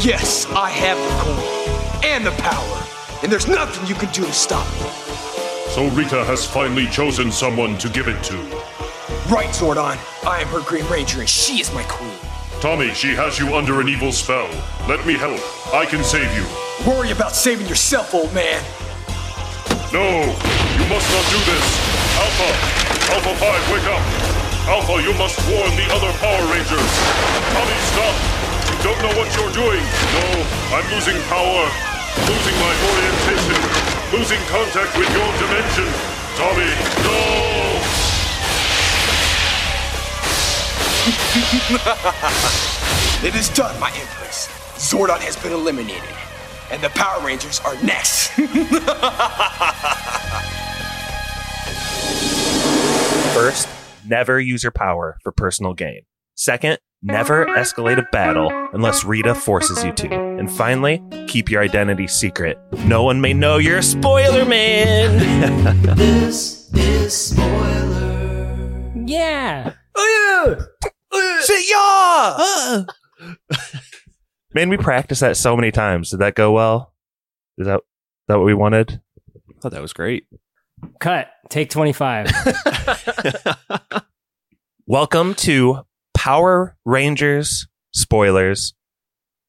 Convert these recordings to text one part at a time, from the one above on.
Yes, I have the coin and the power, and there's nothing you can do to stop me. So Rita has finally chosen someone to give it to. Right, Zordon. I am her Green Ranger, and she is my queen. Tommy, she has you under an evil spell. Let me help. I can save you. Worry about saving yourself, old man. No, you must not do this. Alpha, Alpha 5, wake up. Alpha, you must warn the other Power Rangers. Tommy, stop. You don't know what you're doing. No, I'm losing power, losing my orientation, losing contact with your dimension. Tommy, no! It is done, my Empress. Zordon has been eliminated, and the Power Rangers are next. First, never use your power for personal gain. Second, never escalate a battle unless Rita forces you to. And finally, keep your identity secret. No one may know you're a spoiler man. This is spoiler. Yeah. Say yeah. Oh, uh. Man, we practiced that so many times. Did that go well? Is that that what we wanted? I thought that was great. Cut. Take 25. Welcome to Power Rangers Spoilers.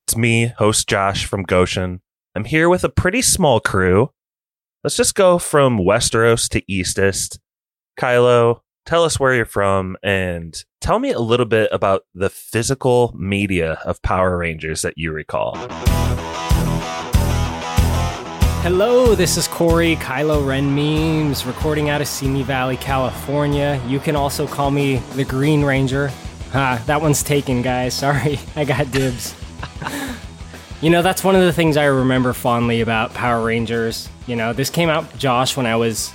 It's me, host Josh from Goshen. I'm here with a pretty small crew. Let's just go from Westeros to Eastest. Kylo, tell us where you're from and tell me a little bit about the physical media of Power Rangers that you recall. Hello, this is Korey, Kylo Ren Memes, recording out of Simi Valley, California. You can also call me the Green Ranger. Ha, that one's taken, guys. Sorry, I got dibs. you know, that's one of the things I remember fondly about Power Rangers. You know, this came out, Josh, when I was,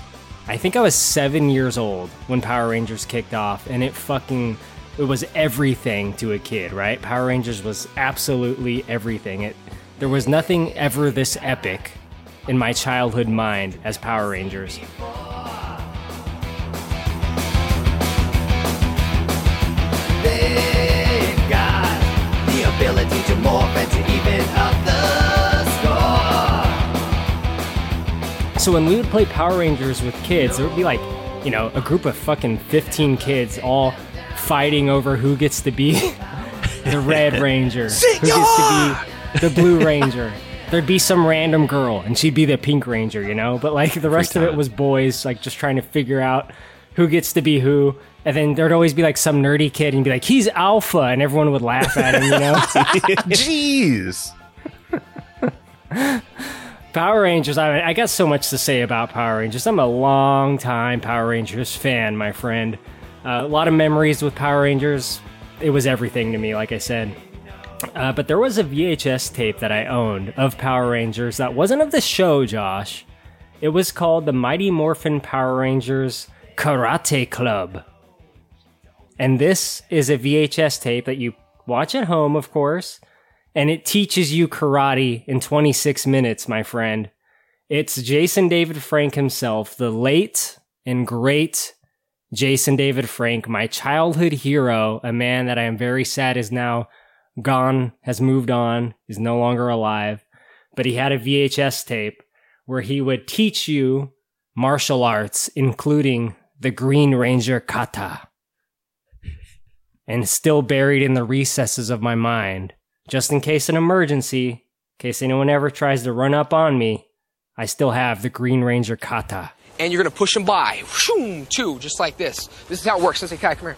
I think I was seven years old when Power Rangers kicked off, and it fucking, it was everything to a kid, right? Power Rangers was absolutely everything. It, there was nothing ever this epic in my childhood mind as Power Rangers. Ability to morph and to even up the score. So when we would play Power Rangers with kids, there would be like, you know, a group of fucking 15 kids all fighting over who gets to be the Red Ranger, who gets to be the Blue Ranger. There'd be some random girl and she'd be the Pink Ranger, you know? But like the rest of it was boys, like just trying to figure out who gets to be who. And then there'd always be like some nerdy kid and be like, he's alpha. And everyone would laugh at him, you know? Jeez. Power Rangers, I, I got so much to say about Power Rangers. I'm a long time Power Rangers fan, my friend. Uh, a lot of memories with Power Rangers. It was everything to me, like I said. Uh, but there was a VHS tape that I owned of Power Rangers that wasn't of the show, Josh. It was called the Mighty Morphin Power Rangers Karate Club. And this is a VHS tape that you watch at home, of course, and it teaches you karate in 26 minutes, my friend. It's Jason David Frank himself, the late and great Jason David Frank, my childhood hero, a man that I am very sad is now gone, has moved on, is no longer alive. But he had a VHS tape where he would teach you martial arts, including the Green Ranger kata. And still buried in the recesses of my mind, just in case an emergency, in case anyone ever tries to run up on me, I still have the Green Ranger kata. and you're gonna push him by. Shoom, two, just like this. This is how it works. Let's say, Kai, come here.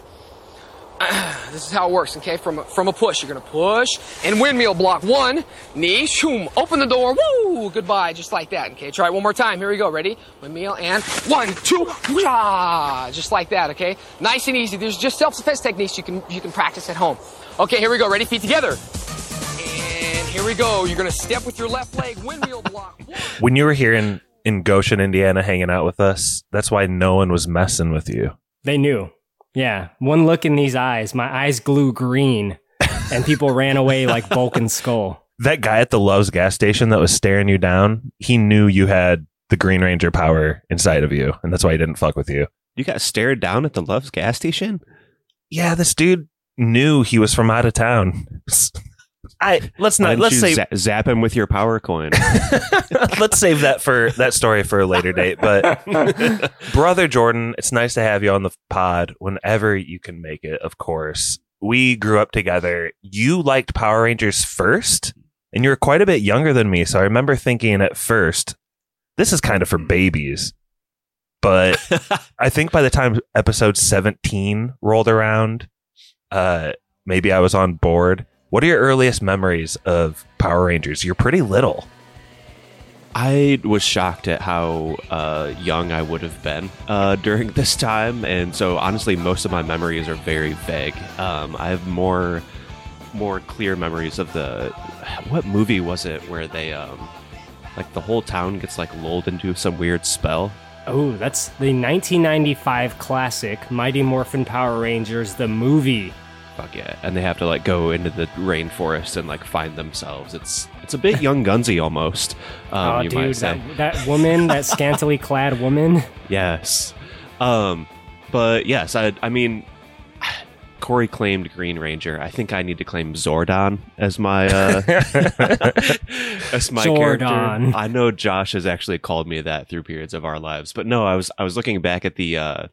this is how it works, okay? From a, from a push, you're gonna push and windmill block one knee. Shoom, open the door. Woo, goodbye, just like that. Okay, try it one more time. Here we go. Ready? Windmill and one, two, wah, just like that. Okay, nice and easy. There's just self-defense techniques you can you can practice at home. Okay, here we go. Ready? Feet together. And here we go. You're gonna step with your left leg, windmill block. One, When you were here in, in Goshen, Indiana, hanging out with us, that's why no one was messing with you. They knew. Yeah. One look in these eyes, my eyes glue green, and people ran away like Bulk and Skull. That guy at the Love's gas station that was staring you down, he knew you had the Green Ranger power inside of you, and that's why he didn't fuck with you. You got stared down at the Love's gas station? Yeah, this dude knew he was from out of town. I let's not let's you say za- zap him with your power coin. let's save that for that story for a later date. But brother Jordan, it's nice to have you on the pod whenever you can make it. Of course, we grew up together. You liked Power Rangers first, and you were quite a bit younger than me. So I remember thinking at first, this is kind of for babies. But I think by the time episode 17 rolled around, uh, maybe I was on board. What are your earliest memories of Power Rangers? You're pretty little. I was shocked at how uh, young I would have been uh, during this time, and so honestly, most of my memories are very vague. Um, I have more, more clear memories of the what movie was it where they um, like the whole town gets like lulled into some weird spell. Oh, that's the 1995 classic Mighty Morphin Power Rangers, the movie. Fuck yeah! And they have to like go into the rainforest and like find themselves. It's it's a bit young gunsy almost. Um, oh, you might dude, say. that, that woman, that scantily clad woman. Yes. Um, but yes, I, I mean, Korey claimed Green Ranger. I think I need to claim Zordon as my uh, as my Zordon. character. I know Josh has actually called me that through periods of our lives, but no, I was I was looking back at the uh,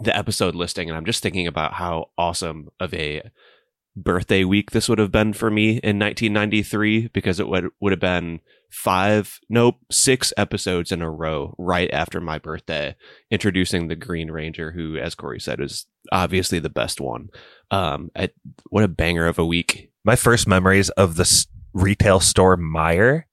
the episode listing, and I'm just thinking about how awesome of a birthday week this would have been for me in 1993 because it would would have been five nope six episodes in a row right after my birthday introducing the green ranger who as korey said is obviously the best one. Um at, what a banger of a week. My first memories of the retail store Meijer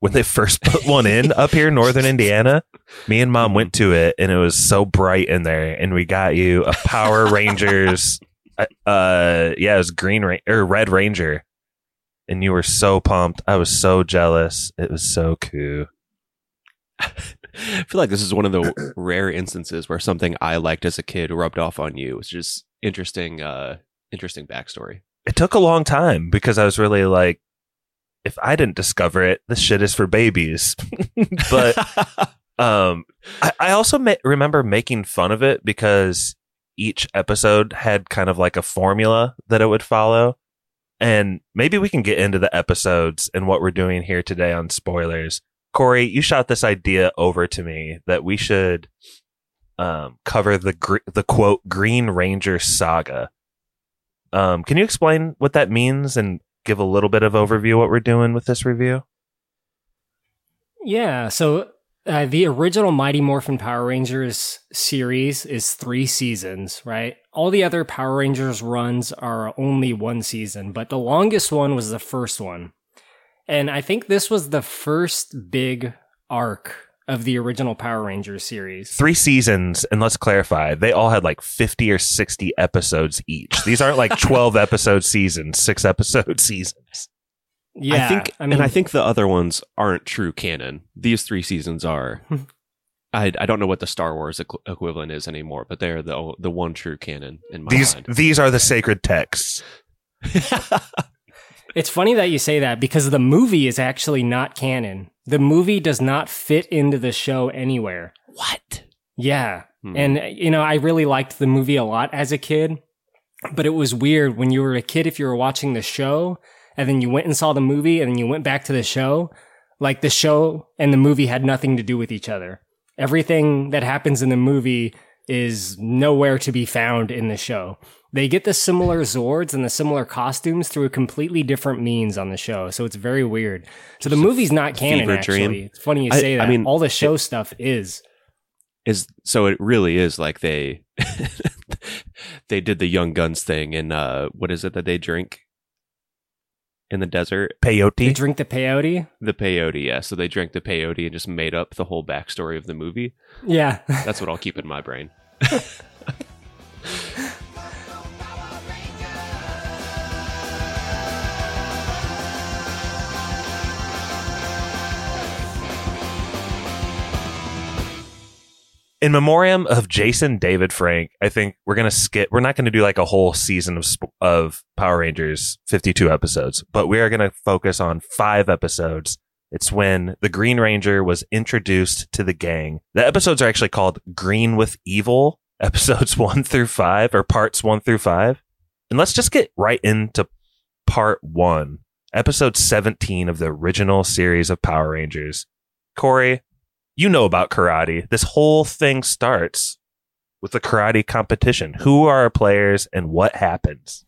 when they first put one in up here in northern Indiana. Me and mom went to it and it was so bright in there and we got you a Power Rangers uh, uh yeah, it was green Ra- or red ranger. And you were so pumped. I was so jealous. It was so cool. i feel like this is one of the rare instances where something i liked as a kid rubbed off on you it's just interesting uh interesting backstory It took a long time because I was really like if I didn't discover it, this shit is for babies. but Um, I, I also ma- remember making fun of it because each episode had kind of like a formula that it would follow. And maybe we can get into the episodes and what we're doing here today on spoilers. Korey, you shot this idea over to me that we should um, cover the gr- the quote Green Ranger saga. Um, can you explain what that means and give a little bit of overview what we're doing with this review? Yeah, so uh, the original Mighty Morphin Power Rangers series is three seasons, right? All the other Power Rangers runs are only one season, but the longest one was the first one. And I think this was the first big arc of the original Power Rangers series. three seasons and let's clarify they all had like 50 or 60 episodes each these aren't like 12 episode seasons six episode seasons Yeah, I think, I mean, and I think the other ones aren't true canon. These three seasons are. Hmm. I, I don't know what the Star Wars equ- equivalent is anymore, but they're the the one true canon in my these mind. these are the sacred texts It's funny that you say that because the movie is actually not canon. The movie does not fit into the show anywhere. what? Yeah. Hmm. And, you know, I really liked the movie a lot as a kid, but it was weird when you were a kid if you were watching the show and then you went and saw the movie and then you went back to the show. Like the show and the movie had nothing to do with each other. Everything that happens in the movie is nowhere to be found in the show. They get the similar Zords and the similar costumes through a completely different means on the show. So it's very weird. So the movie's not canon, fever actually. dream. It's funny you I- say I that. mean, All the show stuff is. Is so it really is like they they did the Young Guns thing, and uh, what is it that they drink in the desert? Peyote. They drink the peyote. The peyote, yeah. So they drank the peyote and just made up the whole backstory of the movie. Yeah. That's what I'll keep in my brain. in memoriam of jason david frank i think we're gonna skip we're not gonna do like a whole season of of power rangers 52 episodes but we are gonna focus on five episodes. It's when the green ranger was introduced to the gang. The episodes are actually called green with evil episodes one through five or parts one through five. And let's just get right into part one episode 17 of the original series of Power Rangers. Korey, you know about karate. This whole thing starts with the karate competition. Who are our players and what happens?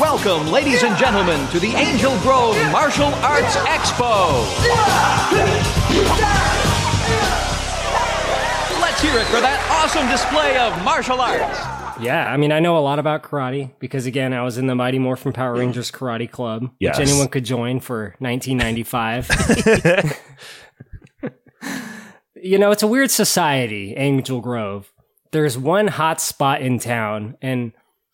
Welcome, ladies and gentlemen, to the Angel Grove Martial Arts Expo. Let's hear it for that awesome display of martial arts. Yeah, I mean, I know a lot about karate because, again, I was in the Mighty Morphin Power mm. Rangers Karate Club, Yes. which anyone could join for 1995. you know, it's a weird society, Angel Grove. There's one hot spot in town, and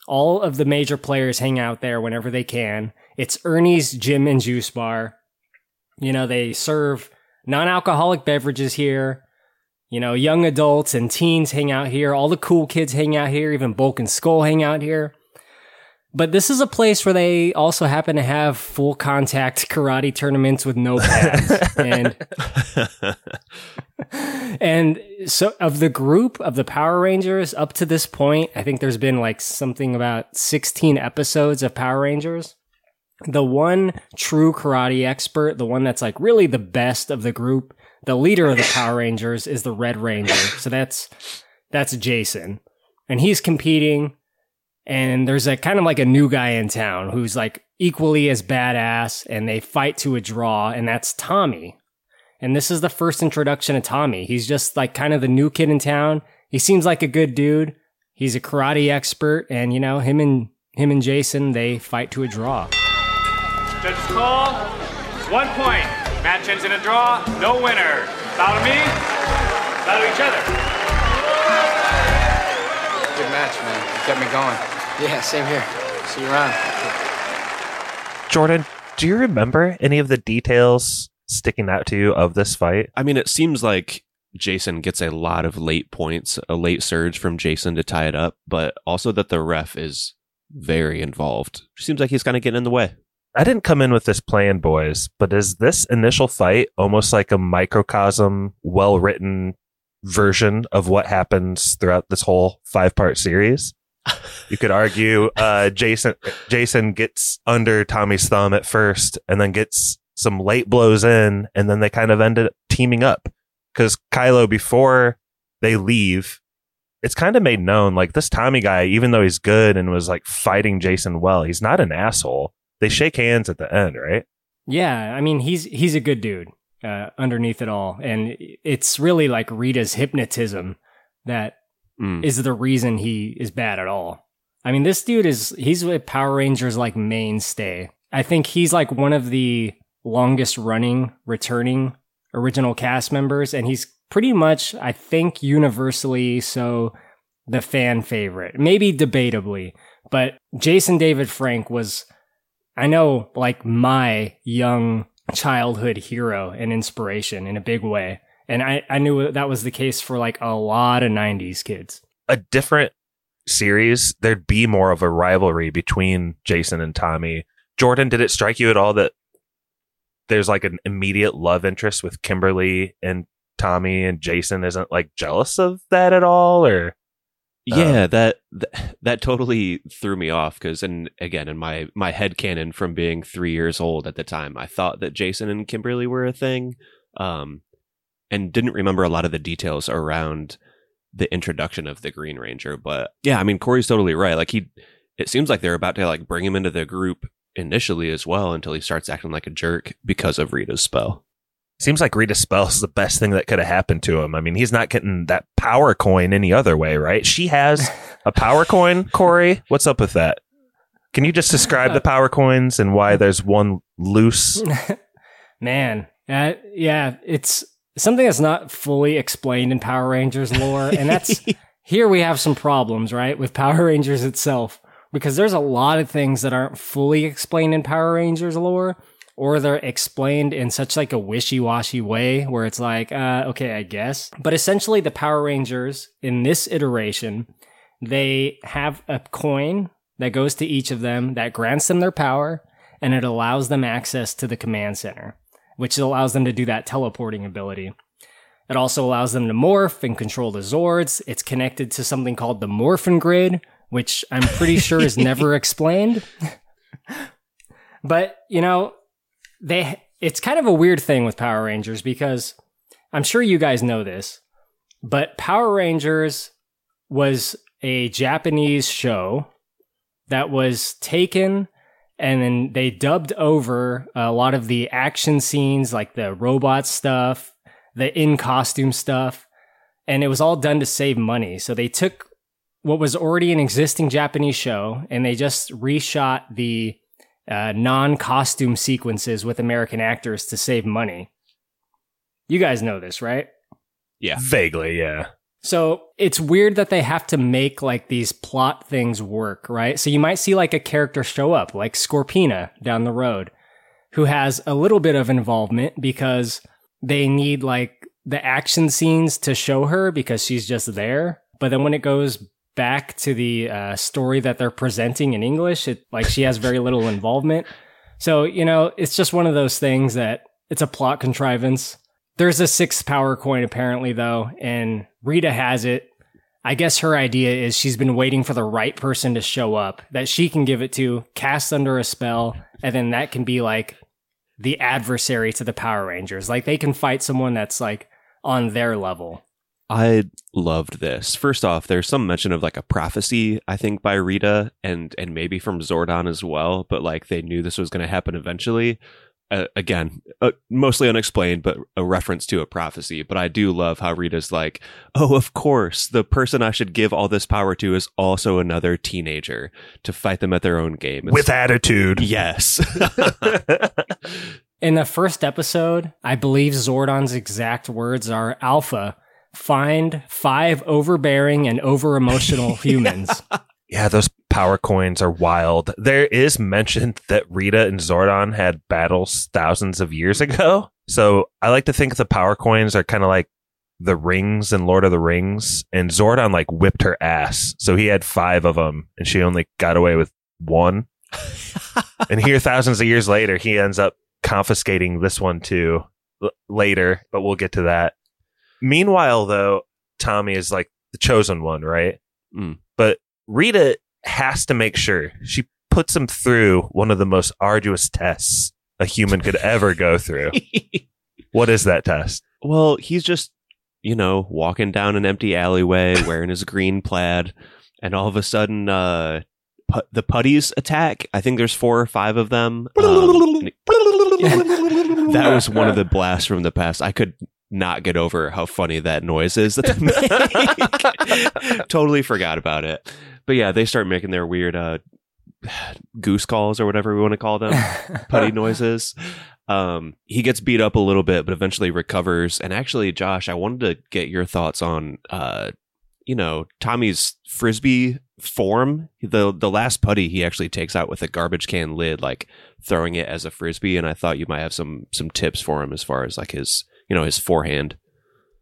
all of the major players hang out there whenever they can. It's Ernie's Gym and Juice Bar. You know, they serve non alcoholic beverages here. You know, young adults and teens hang out here. All the cool kids hang out here. Even Bulk and Skull hang out here. But this is a place where they also happen to have full contact karate tournaments with no pads. and and so of the group of the Power Rangers up to this point, I think there's been like something about 16 episodes of Power Rangers. The one true karate expert, the one that's like really the best of the group, the leader of the Power Rangers is the Red Ranger. So that's that's Jason. And he's competing and there's a kind of like a new guy in town who's like equally as badass and they fight to a draw and that's Tommy. And this is the first introduction of Tommy. He's just like kind of the new kid in town. He seems like a good dude. He's a karate expert and you know, him and him and Jason, they fight to a draw. Judges call. One point. Match ends in a draw. No winner. Foul to me. Foul to each other. Good match, man. You kept me going. Yeah, same here. See you around. Jordan, do you remember any of the details sticking out to you of this fight? I mean, it seems like Jason gets a lot of late points, a late surge from Jason to tie it up, but also that the ref is very involved. Seems like he's kind of getting in the way. I didn't come in with this plan, boys, but is this initial fight almost like a microcosm, well written version of what happens throughout this whole five part series? You could argue uh, Jason Jason gets under Tommy's thumb at first, and then gets some late blows in, and then they kind of ended up teaming up because Kylo before they leave. It's kind of made known like this Tommy guy, even though he's good and was like fighting Jason well, he's not an asshole. They shake hands at the end, right? Yeah, I mean he's he's a good dude uh, underneath it all, and it's really like Rita's hypnotism that is Mm. the reason he is bad at all. I mean, this dude is he's a Power Rangers like mainstay. I think he's like one of the longest running returning original cast members, and he's pretty much I think universally so the fan favorite, maybe debatably, but Jason David Frank was I know like my young childhood hero and inspiration in a big way. And I, I knew that was the case for like a lot of 90s kids. A different series, there'd be more of a rivalry between Jason and Tommy. Jordan, did it strike you at all that there's like an immediate love interest with Kimberly and Tommy and Jason isn't like jealous of that at all or Yeah, that, that that totally threw me off because, and again, in my my head canon from being three years old at the time, I thought that Jason and Kimberly were a thing, um, and didn't remember a lot of the details around the introduction of the Green Ranger. But yeah, I mean, Korey's totally right. Like he, it seems like they're about to like bring him into the group initially as well until he starts acting like a jerk because of Rita's spell. Seems like Rita's spell is the best thing that could have happened to him. I mean, he's not getting that power coin any other way, right? She has a power coin, Korey. What's up with that? Can you just describe the power coins and why there's one loose? Man, uh, yeah, it's something that's not fully explained in Power Rangers lore. And that's here we have some problems, right, with Power Rangers itself. Because there's a lot of things that aren't fully explained in Power Rangers lore, or they're explained in such like a wishy-washy way where it's like, uh, okay, I guess. But essentially the Power Rangers in this iteration, they have a coin that goes to each of them that grants them their power and it allows them access to the command center, which allows them to do that teleporting ability. It also allows them to morph and control the Zords. It's connected to something called the Morphin Grid, which I'm pretty sure is never explained. But, you know, they it's kind of a weird thing with Power Rangers because I'm sure you guys know this, but Power Rangers was a Japanese show that was taken and then they dubbed over a lot of the action scenes like the robot stuff, the in costume stuff, and it was all done to save money. So they took what was already an existing Japanese show and they just reshot the uh, non costume sequences with American actors to save money. You guys know this, right? Yeah. Vaguely, yeah. So it's weird that they have to make like these plot things work, right? So you might see like a character show up, like Scorpina down the road, who has a little bit of involvement because they need like the action scenes to show her because she's just there. But then when it goes back to the uh, story that they're presenting in English, it like she has very little involvement. So you know, it's just one of those things that it's a plot contrivance. There's a sixth power coin apparently though, and Rita has it. I guess her idea is she's been waiting for the right person to show up that she can give it to, cast under a spell, and then that can be like the adversary to the Power Rangers. Like they can fight someone that's like on their level. I loved this. First off, there's some mention of like a prophecy, I think, by Rita and and maybe from Zordon as well. But like they knew this was going to happen eventually. Uh, again, uh, mostly unexplained, but a reference to a prophecy. But I do love how Rita's like, oh, of course, the person I should give all this power to is also another teenager to fight them at their own game With attitude. Yes. In the first episode, I believe Zordon's exact words are Alpha, find five overbearing and over emotional humans. Yeah, those power coins are wild. There is mention that Rita and Zordon had battles thousands of years ago. So I like to think the power coins are kind of like the rings in Lord of the Rings. And Zordon like whipped her ass. So he had five of them and she only got away with one. and here, thousands of years later, he ends up confiscating this one too l- later, but we'll get to that. Meanwhile, though, Tommy is like the chosen one, right? Mm. But Rita has to make sure she puts him through one of the most arduous tests a human could ever go through. what is that test? Well, he's just, you know, walking down an empty alleyway wearing his green plaid, and all of a sudden, uh, the putties attack. I think there's four or five of them. Um, that was one of the blasts from the past. I could not get over how funny that noise is that they make. totally forgot about it. But yeah, they start making their weird uh, goose calls or whatever we want to call them, putty noises. Um, he gets beat up a little bit, but eventually recovers. And actually, Josh, I wanted to get your thoughts on, uh, you know, Tommy's frisbee form. The the last putty he actually takes out with a garbage can lid, like throwing it as a frisbee. And I thought you might have some some tips for him as far as like his you know his forehand.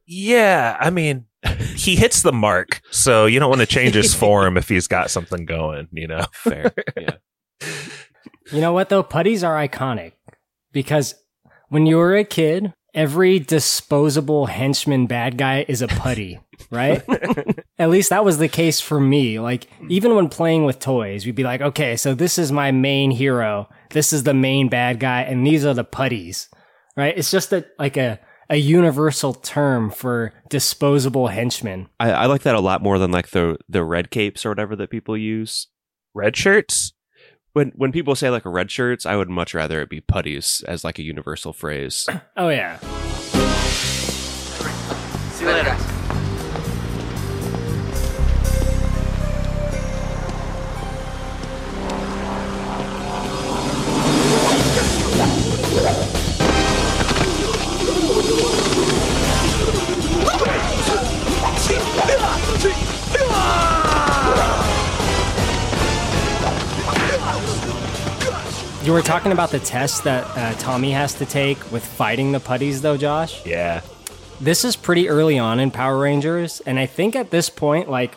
Yeah, I mean, he hits the mark, so you don't want to change his form if he's got something going, you know? Fair, yeah. You know what though? Putties are iconic because when you were a kid, every disposable henchman bad guy is a putty, right? At least that was the case for me. Like even when playing with toys, we'd be like, okay, so this is my main hero. This is the main bad guy and these are the putties, right? It's just that like a, a universal term for disposable henchmen. I, I like that a lot more than like the the red capes or whatever that people use. Red shirts? When when people say like red shirts, I would much rather it be putties as like a universal phrase. Oh yeah. See you later, guys. You were talking about the test that uh, Tommy has to take with fighting the putties, though, Josh. Yeah. This is pretty early on in Power Rangers, and I think at this point, like,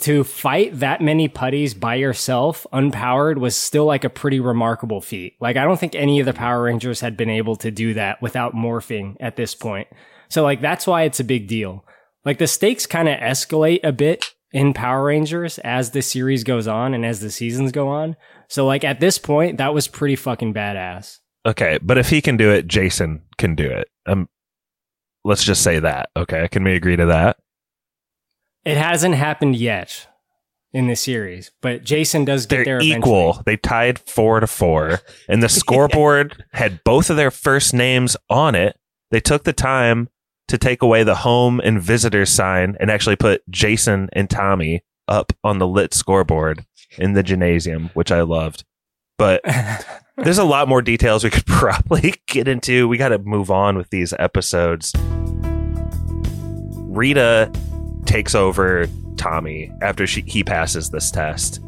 to fight that many putties by yourself, unpowered, was still like a pretty remarkable feat. Like, I don't think any of the Power Rangers had been able to do that without morphing at this point. So, like, that's why it's a big deal. Like, the stakes kind of escalate a bit in Power Rangers as the series goes on and as the seasons go on. So like at this point, that was pretty fucking badass. Okay, but if he can do it, Jason can do it. Um, let's just say that. Okay, can we agree to that? It hasn't happened yet in the series, but Jason does get They're there equal. eventually. They tied four to four, and the scoreboard had both of their first names on it. They took the time to take away the home and visitor sign and actually put Jason and Tommy up on the lit scoreboard in the gymnasium, which I loved. But there's a lot more details we could probably get into. We got to move on with these episodes. Rita takes over Tommy after she he passes this test.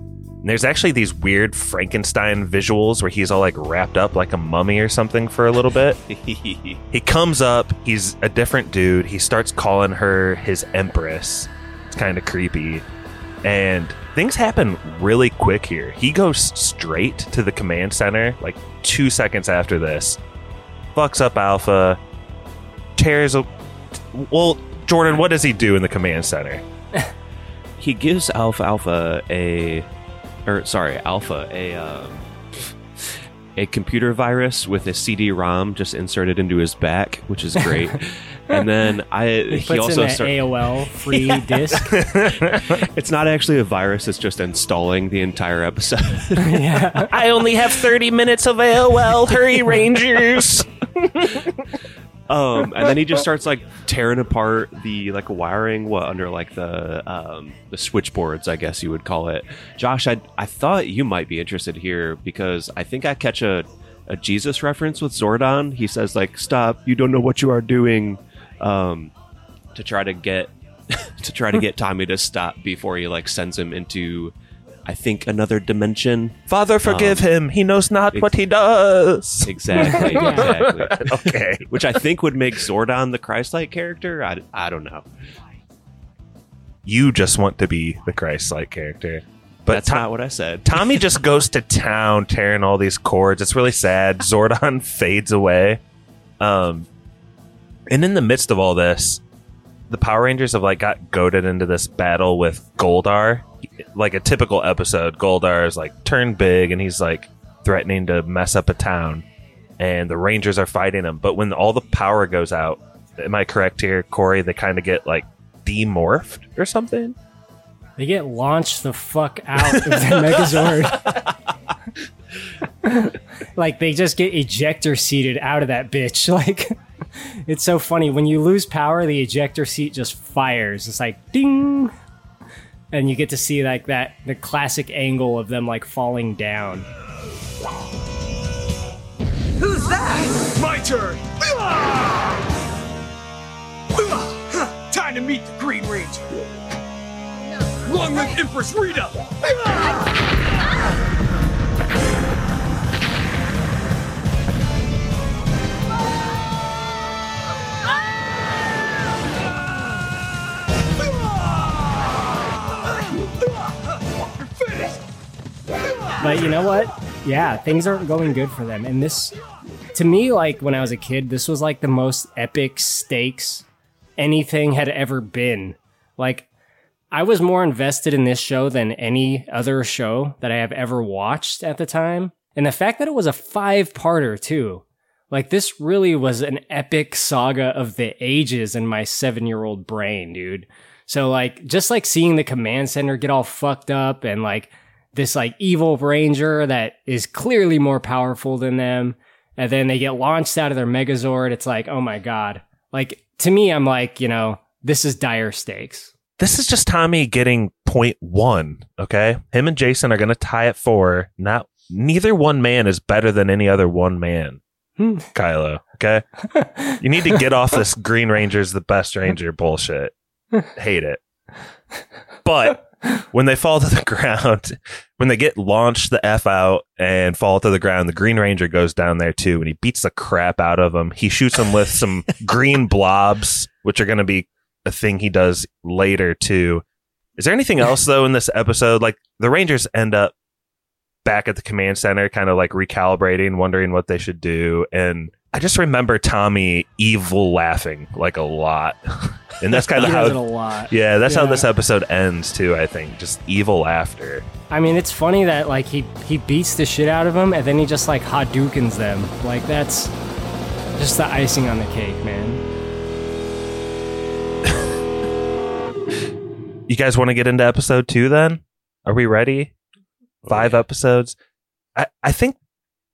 And there's actually these weird Frankenstein visuals where he's all like wrapped up like a mummy or something for a little bit. he comes up, he's a different dude. He starts calling her his empress. It's kind of creepy. And things happen really quick here. He goes straight to the command center like 2 seconds after this. Fucks up Alpha, tears a well, Jordan, what does he do in the command center? he gives Alpha Alpha a, or sorry, Alpha a um, a computer virus with a CD-ROM just inserted into his back, which is great. and then I He he, also in start- AOL free disc. it's not actually a virus; it's just installing the entire episode. yeah. I only have 30 minutes of AOL. Hurry, Rangers. Um, and then he just starts like tearing apart the like wiring, what under like the um, the switchboards, I guess you would call it. Josh, I I thought you might be interested here because I think I catch a a Jesus reference with Zordon. He says like, "Stop! You don't know what you are doing," um, to try to get to try to get Tommy to stop before he like sends him into, I think, another dimension. Father, forgive Um, him. He knows not what he does. Exactly, exactly. okay. Which I think would make Zordon the Christ-like character. I, I don't know. You just want to be the Christ like character. But That's Tom- not what I said. Tommy just goes to town tearing all these cords. It's really sad. Zordon fades away. Um, and in the midst of all this, the Power Rangers have like got goaded into this battle with Goldar. Like a typical episode, Goldar is like turned big and he's like threatening to mess up a town. And the Rangers are fighting him. But when all the power goes out, am I correct here, Korey? They kind of get like demorphed or something? They get launched the fuck out of the Megazord. like they just get ejector seated out of that bitch. Like it's so funny when you lose power, the ejector seat just fires. It's like ding, and you get to see like that the classic angle of them like falling down. Who's that? My turn. Time to meet the Green Ranger. Long live Empress Rita! But you know what? Yeah, things aren't going good for them. And this, to me, like when I was a kid, this was like the most epic stakes anything had ever been. Like, I was more invested in this show than any other show that I have ever watched at the time. And the fact that it was a five parter, too. Like, this really was an epic saga of the ages in my seven year old brain, dude. So, like, just like seeing the command center get all fucked up and like, this like evil ranger that is clearly more powerful than them and then they get launched out of their megazord it's like oh my god like to me i'm like you know this is dire stakes This is just Tommy getting point one. Okay, him and Jason are going to tie it four. Not neither one man is better than any other one man. Hmm. Kylo. Okay, you need to get off this Green Ranger's the best Ranger bullshit. Hate it. But when they fall to the ground, when they get launched the f out and fall to the ground, the Green Ranger goes down there too, and he beats the crap out of them. He shoots them with some green blobs, which are going to be a thing he does later too. Is there anything else though in this episode? Like the Rangers end up back at the command center, kind of like recalibrating, wondering what they should do, and I just remember Tommy evil laughing like a lot. and that's kind of how it a lot. Yeah, that's how this episode ends too. I think just evil laughter. I mean, it's funny that like he he beats the shit out of him and then he just like Hadoukens them. Like that's just the icing on the cake, man. You guys want to get into episode two then? Are we ready? Five episodes. I I think.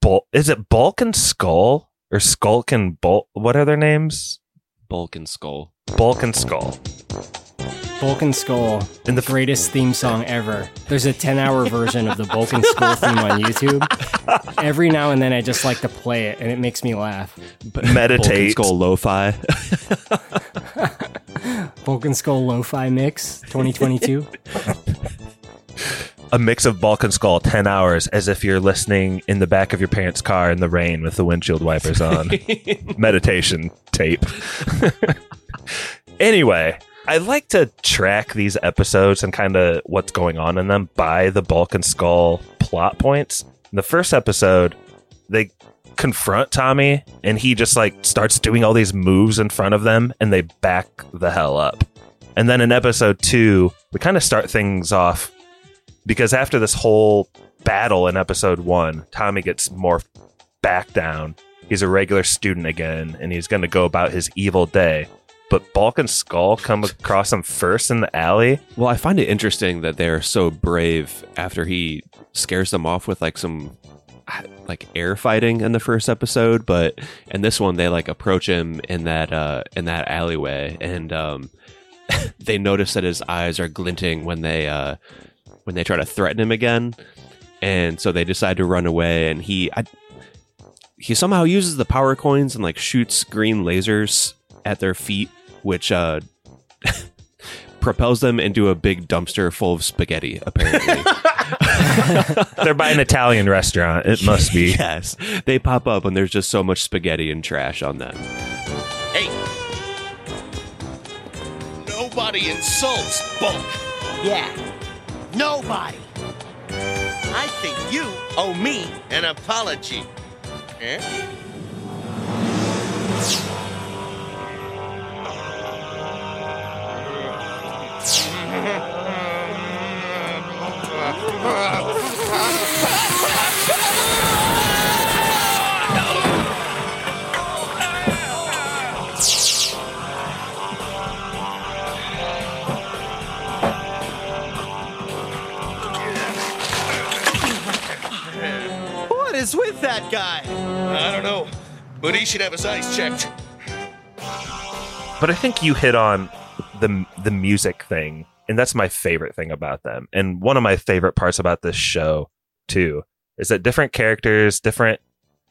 Bul- is it Bulk and Skull or Skulk and Bulk? What are their names? Bulk and Skull. Bulk and Skull. Bulk and Skull, In the- greatest theme song ever. There's a 10 hour version of the Bulk and Skull theme on YouTube. Every now and then I just like to play it, and it makes me laugh. Meditate. Bulk and Skull lo-fi. and Skull Lo-Fi Mix 2022. a mix of Bulk and Skull, 10 hours, as if you're listening in the back of your parents' car in the rain with the windshield wipers on. Meditation tape. anyway, I like to track these episodes and kind of what's going on in them by the Bulk and Skull plot points. In the first episode, they confront Tommy and he just like starts doing all these moves in front of them and they back the hell up. And then in episode two, we kind of start things off because after this whole battle in episode one, Tommy gets morphed back down. He's a regular student again, and he's going to go about his evil day. But Bulk and Skull come across him first in the alley. Well, I find it interesting that they're so brave after he scares them off with like some like air fighting in the first episode, but in this one they like approach him in that uh in that alleyway and um they notice that his eyes are glinting when they uh when they try to threaten him again. And so they decide to run away and he I, he somehow uses the power coins and like shoots green lasers at their feet which uh propels them into a big dumpster full of spaghetti apparently They're by an Italian restaurant. It must be. yes they pop up and there's just so much spaghetti and trash on them Hey! Nobody insults Bulk. Yeah. Nobody. I think you owe me an apology. Eh? is with that guy? I don't know, but he should have his eyes checked. But I think you hit on the the music thing, and that's my favorite thing about them. And one of my favorite parts about this show too is that different characters, different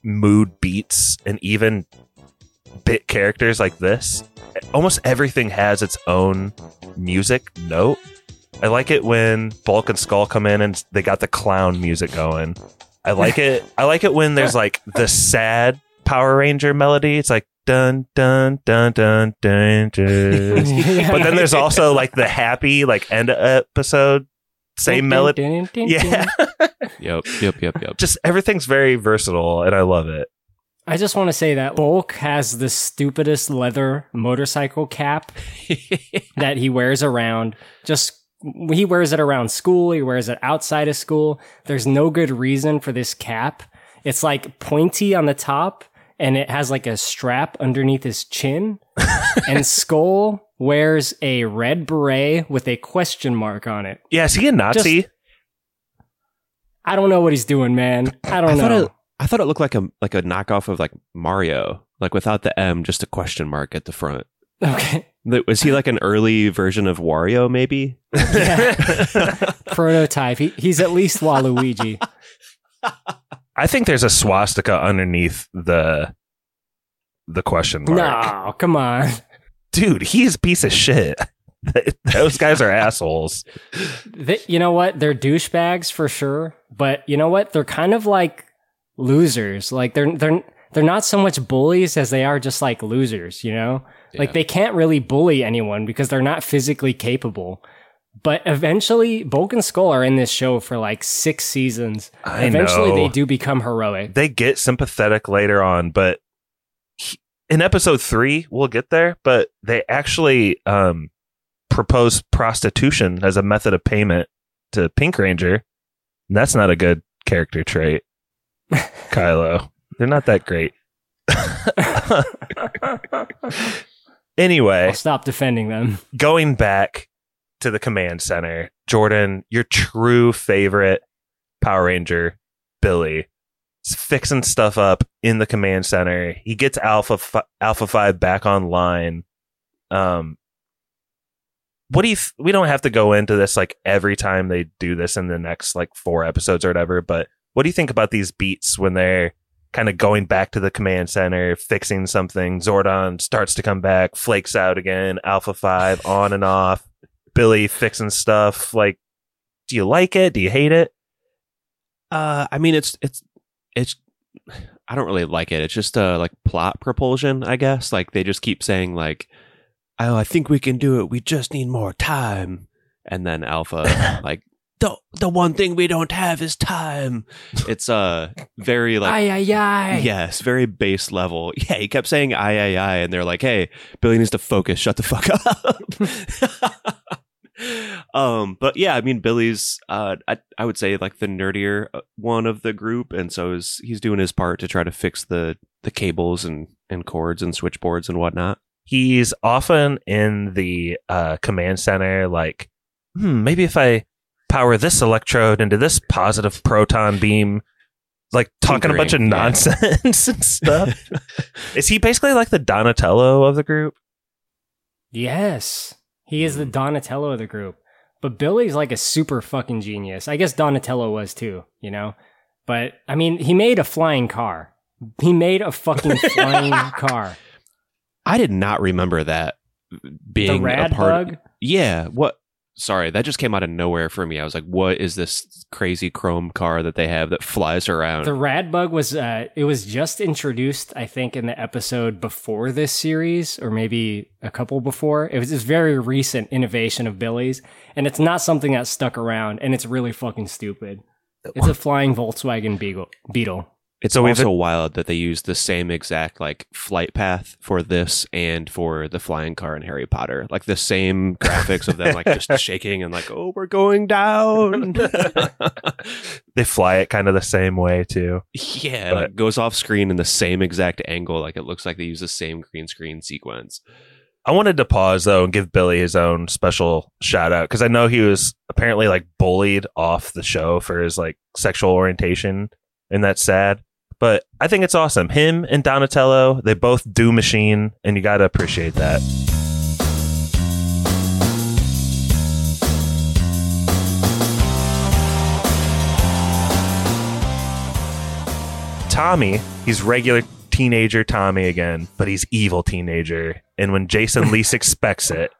mood beats, and even bit characters like this, almost everything has its own music note. I like it when Bulk and Skull come in and they got the clown music going. I like it. I like it when there's like the sad Power Ranger melody. It's like dun dun dun dun dun dun. but then there's also like the happy like end of episode same melody. Yeah, yep yep yep yep just everything's very versatile and I love it. I just want to say that Bulk has the stupidest leather motorcycle cap that he wears around. Just he wears it around school, he wears it outside of school. There's no good reason for this cap. It's like pointy on the top and it has like a strap underneath his chin. and Skull wears a red beret with a question mark on it. Yeah, is he a Nazi? I don't know what he's doing, man. I don't I know. thought it, I thought it looked like a like a knockoff of like Mario, like without the M, just a question mark at the front. Okay. Was he like an early version of Wario? Maybe. Prototype. He, he's at least Waluigi. I think there's a swastika underneath the the question mark. No, come on. Dude, he's a piece of shit. Those guys are assholes. They, you know what? They're douchebags for sure, but you know what? They're kind of like losers. Like they're they're they're not so much bullies as they are just like losers. You know, like they can't really bully anyone because they're not physically capable. But eventually, Bulk and Skull are in this show for like six seasons. I eventually, know. they do become heroic. They get sympathetic later on, but he- in episode three, we'll get there, but they actually um, propose prostitution as a method of payment to Pink Ranger. And that's not a good character trait, Kylo. They're not that great. anyway, I'll stop defending them. going back to the command center, Jordan, your true favorite Power Ranger, Billy, is fixing stuff up in the command center. He gets Alpha Fi- Alpha Five back online. Um, what do you? Th- we don't have to go into this like every time they do this in the next like four episodes or whatever. But what do you think about these beats when they're kind of going back to the command center, fixing something? Zordon starts to come back, flakes out again. Alpha Five on and off. Billy fixing stuff. Like, do you like it? Do you hate it? Uh, I mean, it's it's it's. I don't really like it. It's just uh like plot propulsion, I guess. Like they just keep saying like, "Oh, I think we can do it. We just need more time." And then Alpha like, "The the one thing we don't have is time." It's uh very like Ay ay ay. Yes, very base level. Yeah, he kept saying I I I and they're like, "Hey, Billy needs to focus. Shut the fuck up." um, but yeah, I mean Billy's uh I I would say like the nerdier uh, one of the group and so is he's doing his part to try to fix the the cables and and cords and switchboards and whatnot. He's often in the uh, command center, like, hmm, maybe if I power this electrode into this positive proton beam, like talking a bunch of Tinkering, yeah. nonsense and stuff. Is he basically like the Donatello of the group? Yes. He is the hmm. Donatello of the group. But Billy's like a super fucking genius. I guess Donatello was too, you know? But I mean, he made a flying car. He made a fucking flying car. I did not remember that being the rad a part. bug. Yeah, what? Sorry, that just came out of nowhere for me. I was like, "What is this crazy chrome car that they have that flies around?" The RadBug was uh it was just introduced, I think, in the episode before this series, or maybe a couple before. It was this very recent innovation of Billy's, and it's not something that stuck around, and it's really fucking stupid. It's a flying Volkswagen Beetle. It's So also wild that they use the same exact like flight path for this and for the flying car in Harry Potter. Like the same graphics of them like just shaking and like, oh, we're going down. They fly it kind of the same way too. yeah, But- like goes off screen in the same exact angle. Like it looks like they use the same green screen sequence. I wanted to pause though and give Billy his own special shout out because I know he was apparently like bullied off the show for his like sexual orientation, and that's sad. But I think it's awesome. Him and Donatello, they both do machine, and you got to appreciate that. Tommy, he's regular teenager Tommy again, but he's evil teenager. And when Jason least expects it,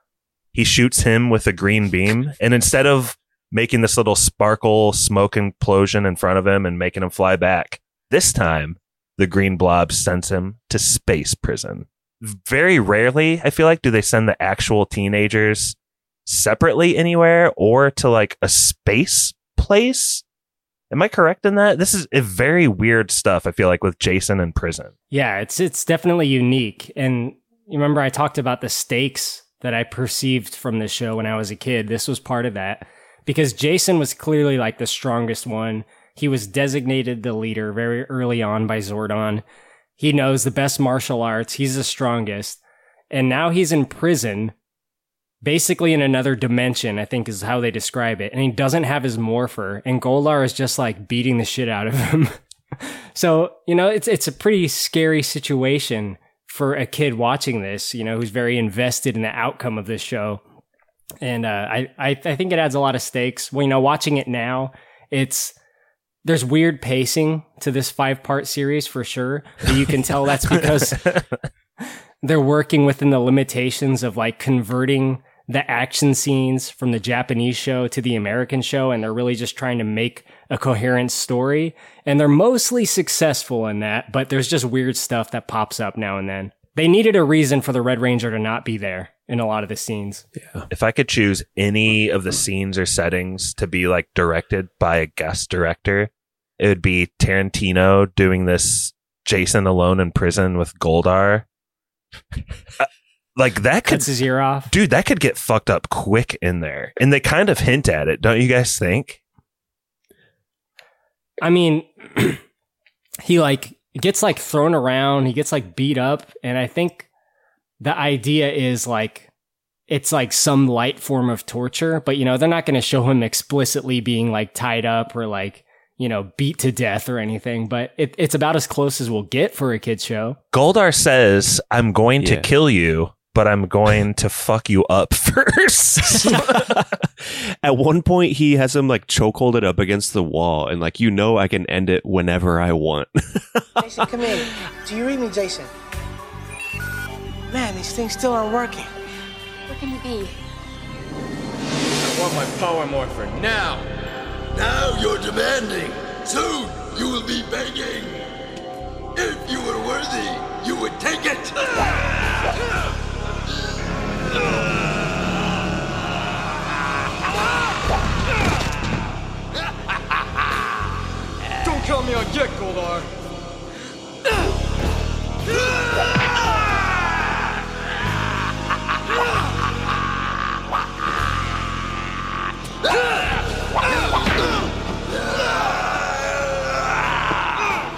he shoots him with a green beam. And instead of making this little sparkle smoke implosion in front of him and making him fly back, this time the green blob sends him to space prison. Very rarely, I feel like, do they send the actual teenagers separately anywhere or to like a space place. Am I correct in that? This is a very weird stuff, I feel like, with Jason in prison. Yeah, it's it's definitely unique. And you remember I talked about the stakes that I perceived from this show when I was a kid. This was part of that because Jason was clearly like the strongest one. He was designated the leader very early on by Zordon. He knows the best martial arts. He's the strongest. And now he's in prison, basically in another dimension, I think is how they describe it. And he doesn't have his morpher. And Goldar is just like beating the shit out of him. so, you know, it's, it's a pretty scary situation for a kid watching this, you know, who's very invested in the outcome of this show. And uh, I, I, I think it adds a lot of stakes. Well, you know, watching it now, it's there's weird pacing to this five part series for sure. But you can tell that's because they're working within the limitations of like converting the action scenes from the Japanese show to the American show, and they're really just trying to make a coherent story. And they're mostly successful in that, but there's just weird stuff that pops up now and then. They needed a reason for the Red Ranger to not be there in a lot of the scenes. Yeah. If I could choose any of the scenes or settings to be like directed by a guest director, it would be Tarantino doing this Jason alone in prison with Goldar Uh, like that could Cuts his ear off. dude that could get fucked up quick in there and they kind of hint at it don't you guys think I mean, he like gets like thrown around, he gets like beat up, and I think the idea is like it's like some light form of torture, but you know, they're not going to show him explicitly being like tied up or like, you know, beat to death or anything, but it, it's about as close as we'll get for a kid's show. goldar says i'm going to kill you but i'm going to fuck you up first At one point, he has him like chokeholded up against the wall, and like you know, I can end it whenever I want. Jason, come in. Do you read me, Jason? Man, these things still aren't working. Where can he be? I want my power morpher now. Now you're demanding. Soon you will be begging. If you were worthy, you would take it. Don't kill me or get Goldar.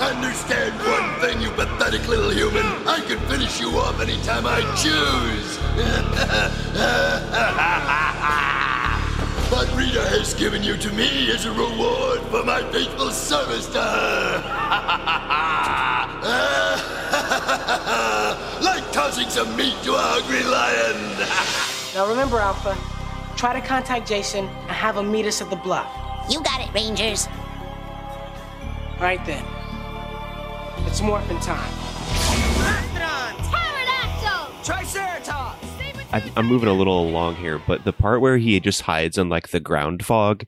Understand one thing, you pathetic little human. I can finish you off anytime I choose. but Rita has given you to me as a reward for my faithful service to her. like tossing some meat to a hungry lion. Now remember, Alpha, try to contact Jason and have him meet us at the bluff. You got it, Rangers. All right, then. It's morphin' time. Triceratops! I, I'm moving a little along here, but the part where he just hides in like the ground fog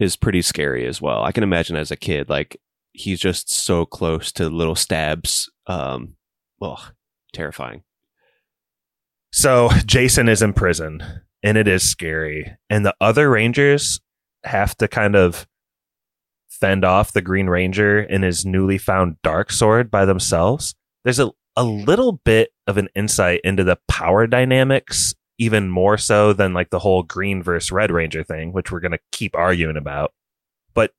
is pretty scary as well. I can imagine as a kid, like he's just so close to little stabs. Um, ugh, terrifying. So Jason is in prison and it is scary. And the other Rangers have to kind of fend off the Green Ranger and his newly found dark sword by themselves. There's a, a little bit of an insight into the power dynamics, even more so than like the whole Green versus Red Ranger thing, which we're going to keep arguing about. But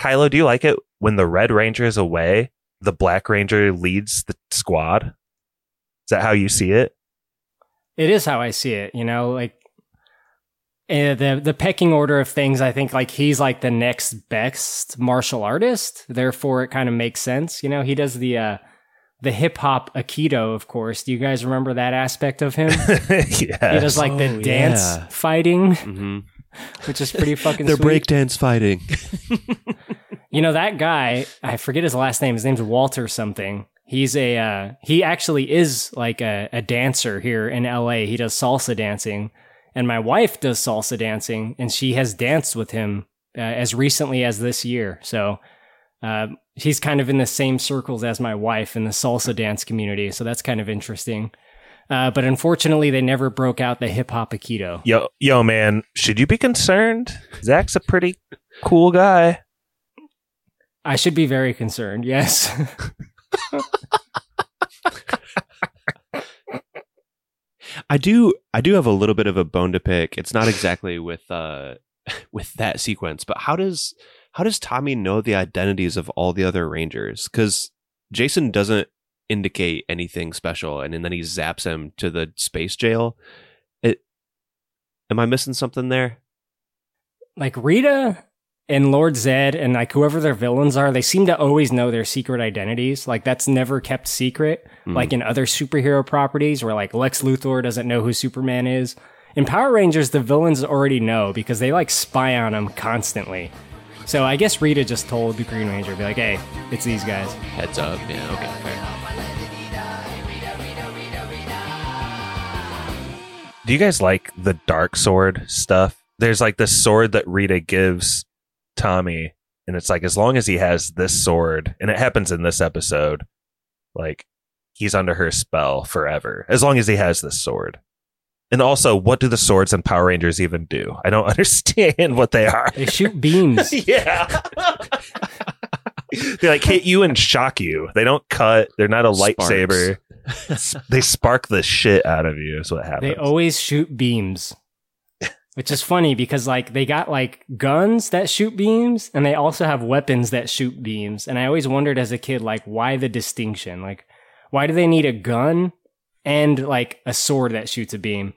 Kylo, do you like it when the Red Ranger is away? The Black Ranger leads the squad. Is that how you see it? It is how I see it, you know, like the the pecking order of things. I think like he's like the next best martial artist, therefore it kind of makes sense. You know, he does the uh, the hip hop aikido, of course. Do you guys remember that aspect of him? He does like the Oh, dance yeah. fighting, Mhm. which is pretty fucking. They're sweet. breakdance fighting. You know that guy? I forget his last name. His name's Walter something. He's a uh, he actually is like a, a dancer here in L.A. He does salsa dancing, and my wife does salsa dancing, and she has danced with him uh, as recently as this year. So uh, he's kind of in the same circles as my wife in the salsa dance community. So that's kind of interesting. Uh, but unfortunately, they never broke out the hip hop aikido. Yo, yo, man, should you be concerned? Zach's a pretty cool guy. I should be very concerned. Yes. I do I do have a little bit of a bone to pick. It's not exactly with uh with that sequence, but how does how does Tommy know the identities of all the other rangers? Cuz Jason doesn't indicate anything special and, then he zaps him to the space jail. It Am I missing something there? like Rita and Lord Zed and like whoever their villains are, they seem to always know their secret identities. Like that's never kept secret. Mhm. Like in other superhero properties where like Lex Luthor doesn't know who Superman is. In Power Rangers, the villains already know because they like spy on them constantly. So I guess Rita just told the Green Ranger, be like, hey, it's these guys. Heads up. Yeah, okay, fair. Do you guys like the dark sword stuff? There's like this sword that Rita gives Tommy, and it's like as long as he has this sword, and it happens in this episode, like he's under her spell forever. As long as he has this sword. And also, what do the swords and Power Rangers even do? I don't understand what they are. They shoot beams. yeah. they like hit you and shock you. They don't cut. They're not a lightsaber. they spark the shit out of you. Is what happens. They always shoot beams. Which is funny because like they got like guns that shoot beams and they also have weapons that shoot beams. And I always wondered as a kid like why the distinction? Like why do they need a gun and like a sword that shoots a beam?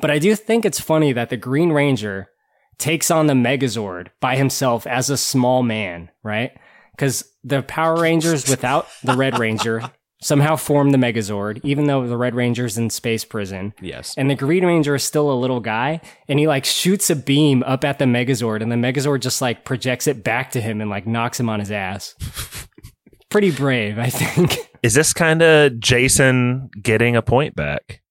But I do think it's funny that the Green Ranger takes on the Megazord by himself as a small man, right? Because the Power Rangers without the Red Ranger somehow form the Megazord, even though the Red Ranger's in space prison. Yes. And the Green Ranger is still a little guy, and he like shoots a beam up at the Megazord, and the Megazord just like projects it back to him and like knocks him on his ass. Pretty brave, I think. Is this kind of Jason getting a point back?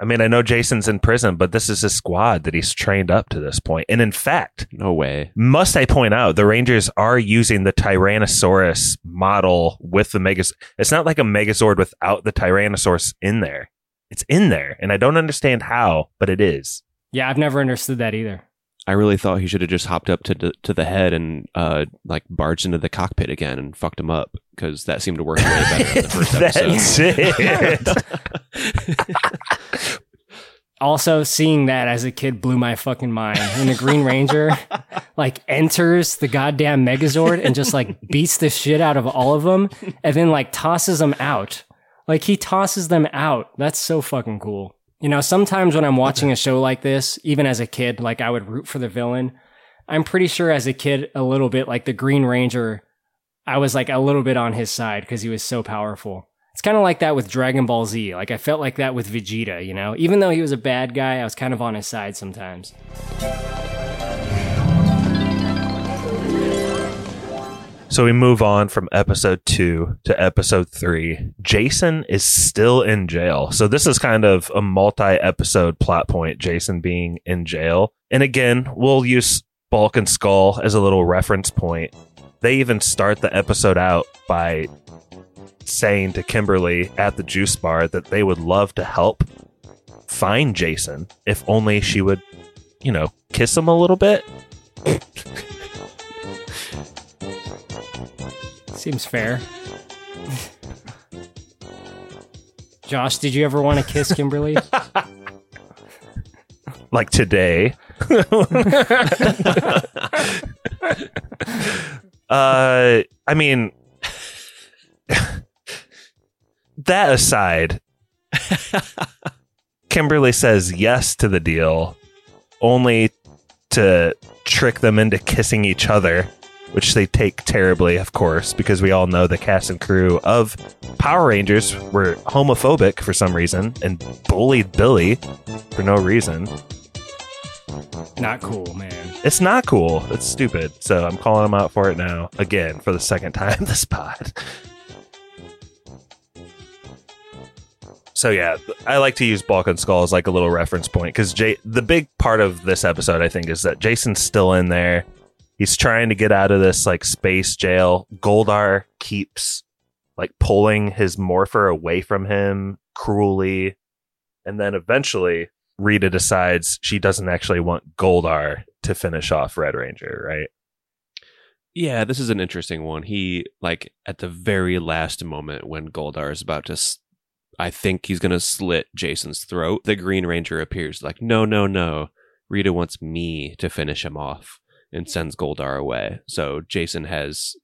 I mean, I know Jason's in prison, but this is his squad that he's trained up to this point. And in fact, no way. Must I point out, the Rangers are using the Tyrannosaurus model with the Megazord. It's not like a Megazord without the Tyrannosaurus in there. It's in there, and I don't understand how, but it is. Yeah, I've never understood that either. I really thought he should have just hopped up to the, to the head and uh, like barged into the cockpit again and fucked him up because that seemed to work way better in the first episode. That's it. also, seeing that as a kid blew my fucking mind. When the Green Ranger like enters the goddamn Megazord and just like beats the shit out of all of them, and then like tosses them out. Like he tosses them out. That's so fucking cool. You know, sometimes when I'm watching a show like this, even as a kid, like I would root for the villain. I'm pretty sure as a kid, a little bit like the Green Ranger, I was like a little bit on his side because he was so powerful. It's kind of like that with Dragon Ball Z. Like I felt like that with Vegeta, you know? Even though he was a bad guy, I was kind of on his side sometimes. So we move on from episode two to episode three. Jason is still in jail. So this is kind of a multi episode plot point, Jason being in jail. And again, we'll use Bulk and Skull as a little reference point. They even start the episode out by saying to Kimberly at the juice bar that they would love to help find Jason if only she would, you know, kiss him a little bit. Seems fair. Josh, did you ever want to kiss Kimberly? like today. uh, I mean, that aside, Kimberly says yes to the deal, only to trick them into kissing each other, which they take terribly, of course, because we all know the cast and crew of Power Rangers were homophobic for some reason and bullied Billy for no reason. Not cool, man. It's not cool. It's stupid. So I'm calling them out for it now, again, for the second time this pod. So yeah, I like to use Bulk and Skull as like a little reference point because Jay, the big part of this episode, I think, is that Jason's still in there. He's trying to get out of this like space jail. Goldar keeps like pulling his morpher away from him cruelly, and then eventually Rita decides she doesn't actually want Goldar to finish off Red Ranger, right? Yeah, this is an interesting one. He like at the very last moment when Goldar is about to I think he's going to slit Jason's throat. The Green Ranger appears like, "No, no, no. Rita wants me to finish him off." And sends Goldar away. So Jason has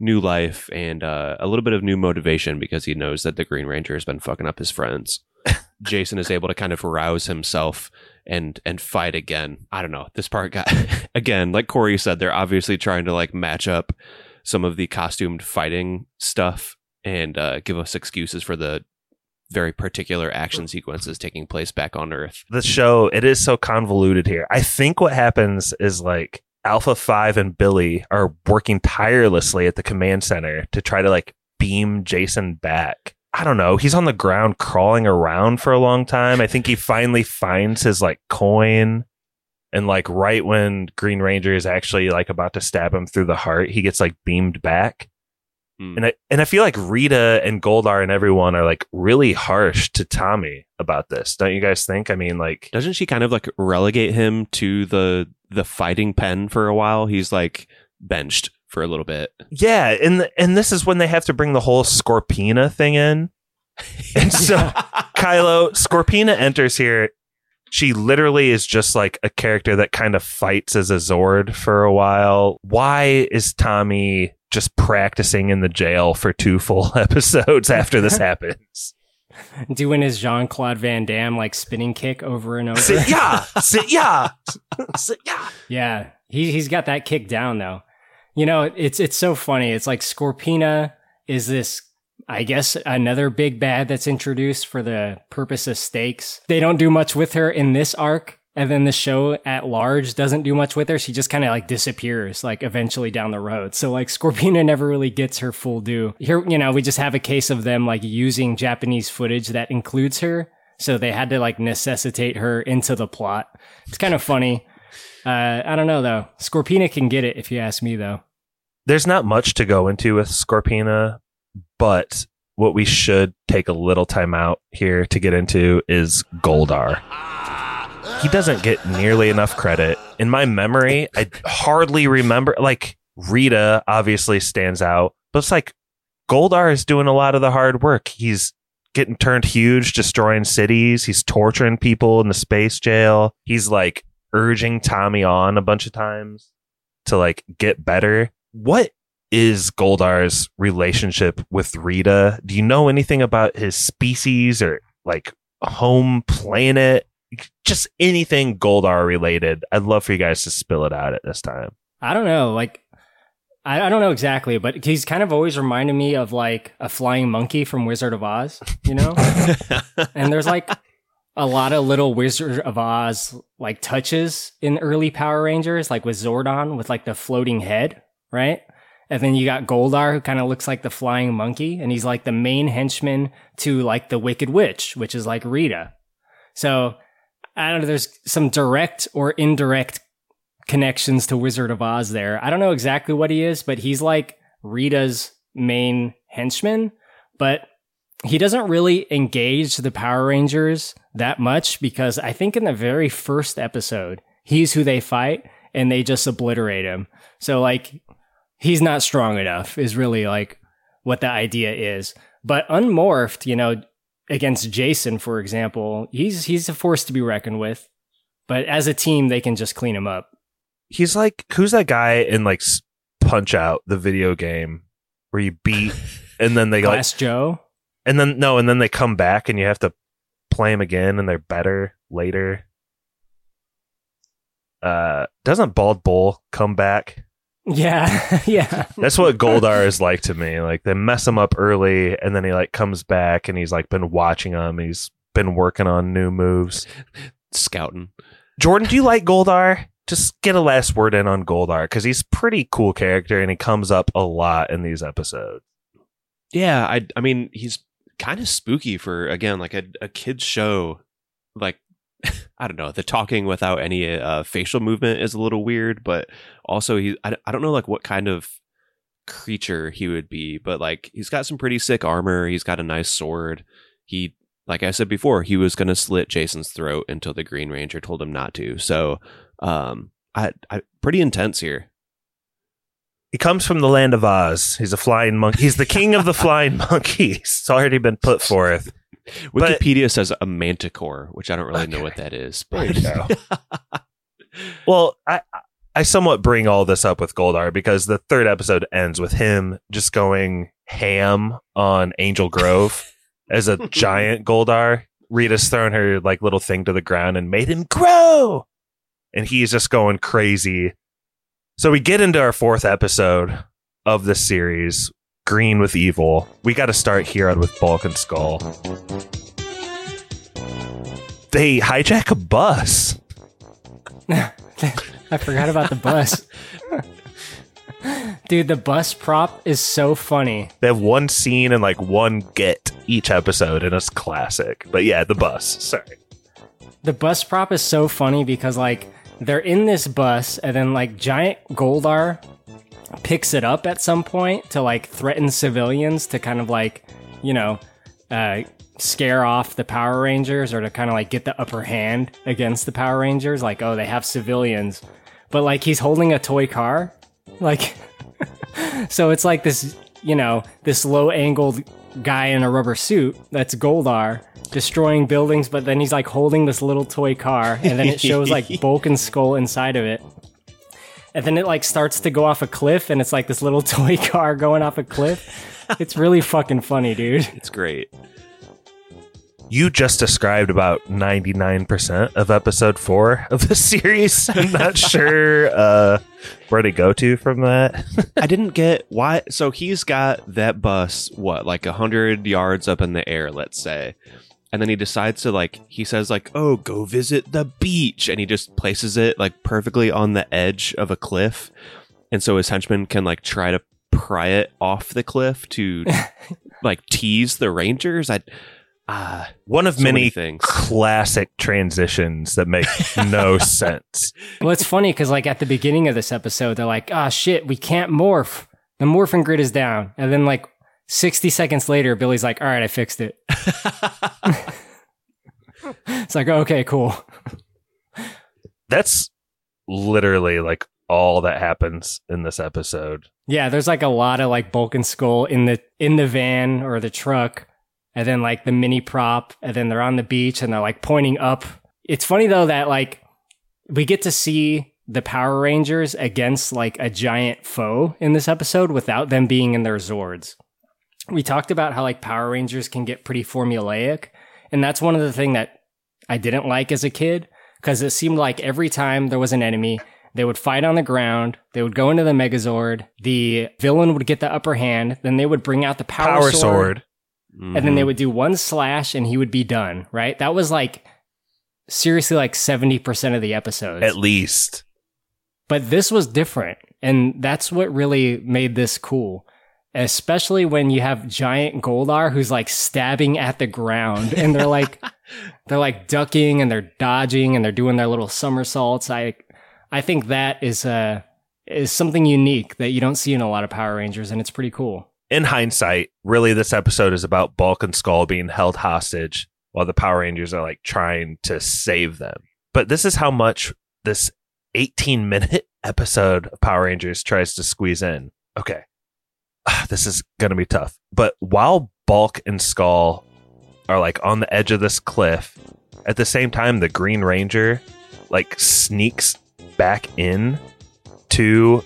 new life and uh, a little bit of new motivation because he knows that the Green Ranger has been fucking up his friends. Jason is able to kind of rouse himself and and fight again. I don't know. This part got again, like Korey said, they're obviously trying to like match up some of the costumed fighting stuff and uh, give us excuses for the very particular action sequences taking place back on Earth. The show, it is so convoluted here. I think what happens is like Alpha 5 and Billy are working tirelessly at the command center to try to like beam Jason back. I don't know. He's on the ground crawling around for a long time. I think he finally finds his like coin. And like right when Green Ranger is actually like about to stab him through the heart, he gets like beamed back. Hmm. And I and I feel like Rita and Goldar and everyone are like really harsh to Tommy about this. Don't you guys think? I mean, like Doesn't she kind of like relegate him to the the fighting pen for a while? He's like benched for a little bit. Yeah, and th- and this is when they have to bring the whole Scorpina thing in. And so Kylo Scorpina enters here. She literally is just like a character that kind of fights as a Zord for a while. Why is Tommy just practicing in the jail for two full episodes after this happens? Doing his Jean Claude Van Damme like spinning kick over and over. Sit, yeah, sit, yeah, sit, yeah. Yeah, he he's got that kick down though. You know, it's it's so funny. It's like Scorpina is this, I guess, another big bad that's introduced for the purpose of stakes. They don't do much with her in this arc, and then the show at large doesn't do much with her. She just kind of like disappears, like eventually down the road. So like Scorpina never really gets her full due. Here, you know, we just have a case of them like using Japanese footage that includes her. So they had to like necessitate her into the plot. It's kind of funny. Uh, I don't know though. Scorpina can get it if you ask me though. There's not much to go into with Scorpina, but what we should take a little time out here to get into is Goldar. He doesn't get nearly enough credit. In my memory, I hardly remember. Like, Rita obviously stands out, but it's like Goldar is doing a lot of the hard work. He's getting turned huge, destroying cities. He's torturing people in the space jail. He's like urging Tommy on a bunch of times to like get better. What is Goldar's relationship with Rita? Do you know anything about his species or like home planet? Just anything Goldar related. I'd love for you guys to spill it out at this time. I don't know. Like, I, I don't know exactly, but he's kind of always reminded me of like a flying monkey from Wizard of Oz, you know? and there's like a lot of little Wizard of Oz like touches in early Power Rangers, like with Zordon with like the floating head, right? And then you got Goldar who kind of looks like the flying monkey and he's like the main henchman to like the Wicked Witch, which is like Rita. So I don't know, there's some direct or indirect connections to Wizard of Oz there. I don't know exactly what he is, but he's like Rita's main henchman, but he doesn't really engage the Power Rangers that much because I think in the very first episode, he's who they fight and they just obliterate him. So like he's not strong enough is really like what the idea is. But unmorphed, you know, against Jason, for example, he's he's a force to be reckoned with. But as a team, they can just clean him up. He's like, who's that guy in like Punch Out, the video game, where you beat and then they Glass like, Joe, and then no, and then they come back and you have to play him again, and they're better later. Uh, doesn't Bald Bull come back? Yeah, yeah. That's what Goldar is like to me. Like they mess him up early, and then he like comes back, and he's like been watching him. He's been working on new moves, scouting. Jordan, do you like Goldar? Just get a last word in on Goldar because he's pretty cool character, and he comes up a lot in these episodes. Yeah, I I mean he's kind of spooky for again like a a kids show. Like I don't know, the talking without any uh, facial movement is a little weird, but also he I, I don't know like what kind of creature he would be, but like he's got some pretty sick armor. He's got a nice sword. He like I said before, he was going to slit Jason's throat until the Green Ranger told him not to. So, um I, I pretty intense here. He comes from the land of Oz. He's a flying monkey. He's the king of the flying monkeys. It's already been put forth. Wikipedia says a manticore, which I don't really know what that is. But well, I I somewhat bring all this up with Goldar because the third episode ends with him just going ham on Angel Grove as a giant Goldar. Rita's thrown her like little thing to the ground and made him grow. And he's just going crazy. So we get into our fourth episode of this series, Green with Evil. We got to start here on with Bulk and Skull. They hijack a bus. I forgot about the bus. Dude, the bus prop is so funny. They have one scene and like one get each episode, and it's classic. But yeah, the bus. Sorry. The bus prop is so funny because like they're in this bus, and then like giant Goldar picks it up at some point to like threaten civilians to kind of like, you know, uh, scare off the Power Rangers or to kind of like get the upper hand against the Power Rangers. Like, oh, they have civilians, but like he's holding a toy car. Like, so it's like this, you know, this low angled guy in a rubber suit that's Goldar destroying buildings, but then he's like holding this little toy car, and then it shows like Bulk and Skull inside of it. And then it like starts to go off a cliff, and it's like this little toy car going off a cliff. It's really fucking funny, dude. It's great. You just described about 99% of episode four of the series. I'm not sure uh, where to go to from that. I didn't get why. So he's got that bus, what, like a hundred yards up in the air, let's say. And then he decides to like, he says like, "Oh, go visit the beach," and he just places it like perfectly on the edge of a cliff, and so his henchmen can like try to pry it off the cliff to like tease the rangers. I, uh, One of So many, many things. classic transitions that make no sense. Well, it's funny because like at the beginning of this episode, they're like, "Ah, shit, we can't morph. The morphing grid is down." And then like 60 seconds later, Billy's like, "All right, I fixed it." it's like, okay, cool. That's literally like all that happens in this episode. Yeah, there's like a lot of like Bulk and Skull in the in the van or the truck, and then like the mini prop, and then they're on the beach and they're like pointing up. It's funny though that like we get to see the Power Rangers against like a giant foe in this episode without them being in their Zords. We talked about how like Power Rangers can get pretty formulaic, and that's one of the thing that I didn't like as a kid because it seemed like every time there was an enemy, they would fight on the ground, they would go into the Megazord, the villain would get the upper hand, then they would bring out the power, Power sword, sword. and then they mm-hmm. would do one slash and he would be done, right? That was like seriously like 70% of the episodes. At least. But this was different. And that's what really made this cool. Especially when you have giant Goldar who's like stabbing at the ground and they're like they're like ducking and they're dodging and they're doing their little somersaults. I I think that is uh is something unique that you don't see in a lot of Power Rangers and it's pretty cool. In hindsight, really, this episode is about Bulk and Skull being held hostage while the Power Rangers are like trying to save them. But this is how much this 18 minute episode of Power Rangers tries to squeeze in. Okay. This is going to be tough. But while Bulk and Skull are like on the edge of this cliff, at the same time, the Green Ranger like sneaks back in to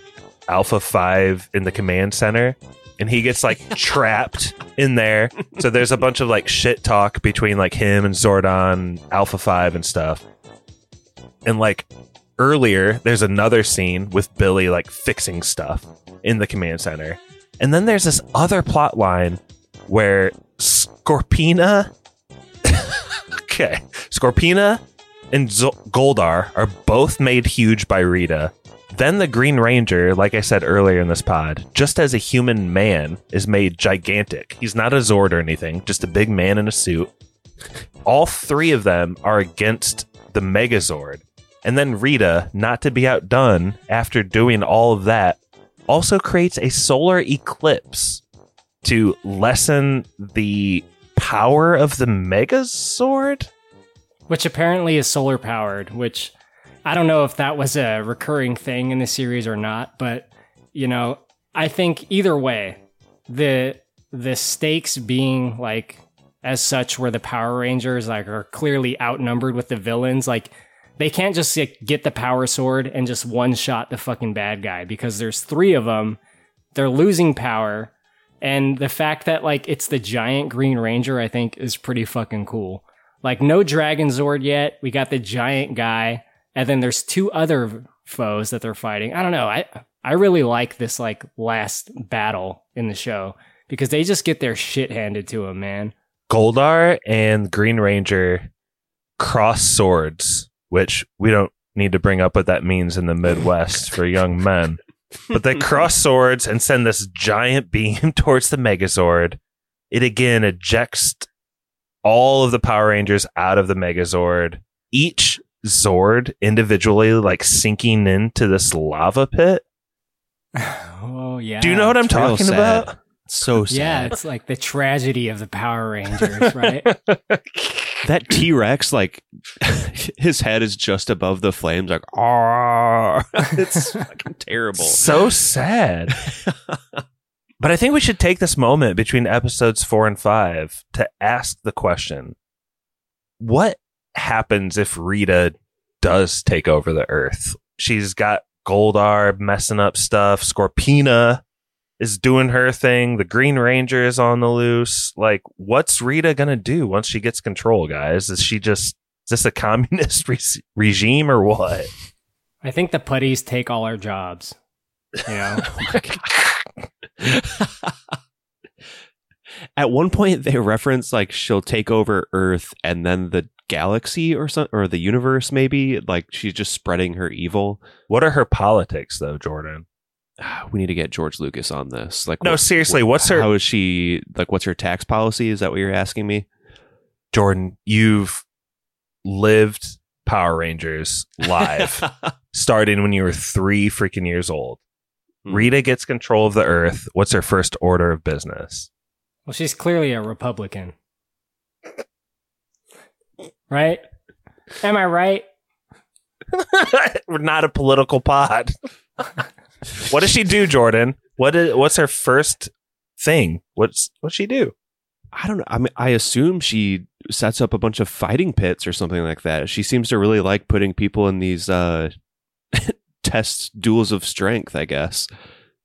Alpha 5 in the command center and he gets like trapped in there. So there's a bunch of like shit talk between like him and Zordon, Alpha 5 and stuff. And like earlier, there's another scene with Billy like fixing stuff in the command center. And then there's this other plot line where Scorpina Okay. Scorpina and Z- Goldar are both made huge by Rita. Then the Green Ranger, like I said earlier in this pod, just as a human man, is made gigantic. He's not a Zord or anything, just a big man in a suit. All three of them are against the Megazord. And then Rita, not to be outdone after doing all of that, also creates a solar eclipse to lessen the power of the Megazord? Which apparently is solar powered, which I don't know if that was a recurring thing in the series or not, but you know, I think either way, the the stakes being like as such where the Power Rangers like are clearly outnumbered with the villains, like they can't just like, get the power sword and just one shot the fucking bad guy because there's three of them. They're losing power. And the fact that like it's the giant Green Ranger, I think, is pretty fucking cool. Like no Dragon Zord yet. We got the giant guy, and then there's two other foes that they're fighting. I don't know. I I really like this like last battle in the show because they just get their shit handed to them, man. Goldar and Green Ranger cross swords, which we don't need to bring up what that means in the Midwest for young men. But they cross swords and send this giant beam towards the Megazord. It again ejects all of the Power Rangers out of the Megazord. Each Zord individually like sinking into this lava pit. Oh yeah. Do you know what I'm It's talking sad. about? So Yeah, it's like the tragedy of the Power Rangers, right? that T Rex, like his head is just above the flames, like ah, it's fucking terrible. So sad. but I think we should take this moment between episodes four and five to ask the question what happens if Rita does take over the Earth? She's got Goldar messing up stuff, Scorpina is doing her thing, the Green Ranger is on the loose. Like, what's Rita gonna do once she gets control, guys? Is she just is this a communist re- regime or what? I think the putties take all our jobs. You know? Oh At one point, they reference like she'll take over Earth and then the galaxy or something, or the universe. Maybe like she's just spreading her evil. What are her politics, though, Jordan? We need to get George Lucas on this. Like, No, seriously, what's her- How is she? Like, what's her tax policy? Is that what you're asking me? Jordan, you've lived Power Rangers live, starting when you were three freaking years old. Hmm. Rita gets control of the Earth. What's her first order of business? Well, she's clearly a Republican. Right? Am I right? We're not a political pod. what does she do, Jordan? What is what's her first thing? What's what's she do? I don't know. I mean, I assume she sets up a bunch of fighting pits or something like that. She seems to really like putting people in these uh, test duels of strength. I guess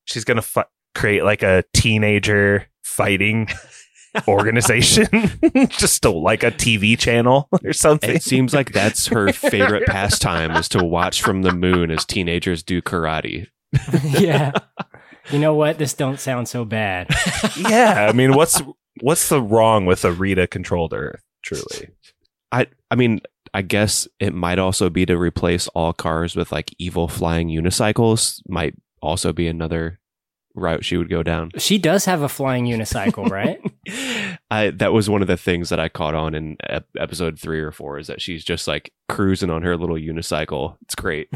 She's gonna fi- create like a teenager fighting organization, just to, like a TV channel or something. it seems like that's her favorite pastime is to watch from the moon as teenagers do karate. yeah. You know what? This don't sound so bad. yeah, I mean, what's what's the wrong with a Rita controlled Earth? Truly, I I mean, I guess it might also be to replace all cars with like evil flying unicycles. Might also be another route she would go down. She does have a flying unicycle, right? I that was one of the things that I caught on in ep- episode three or four is that she's just like cruising on her little unicycle. It's great.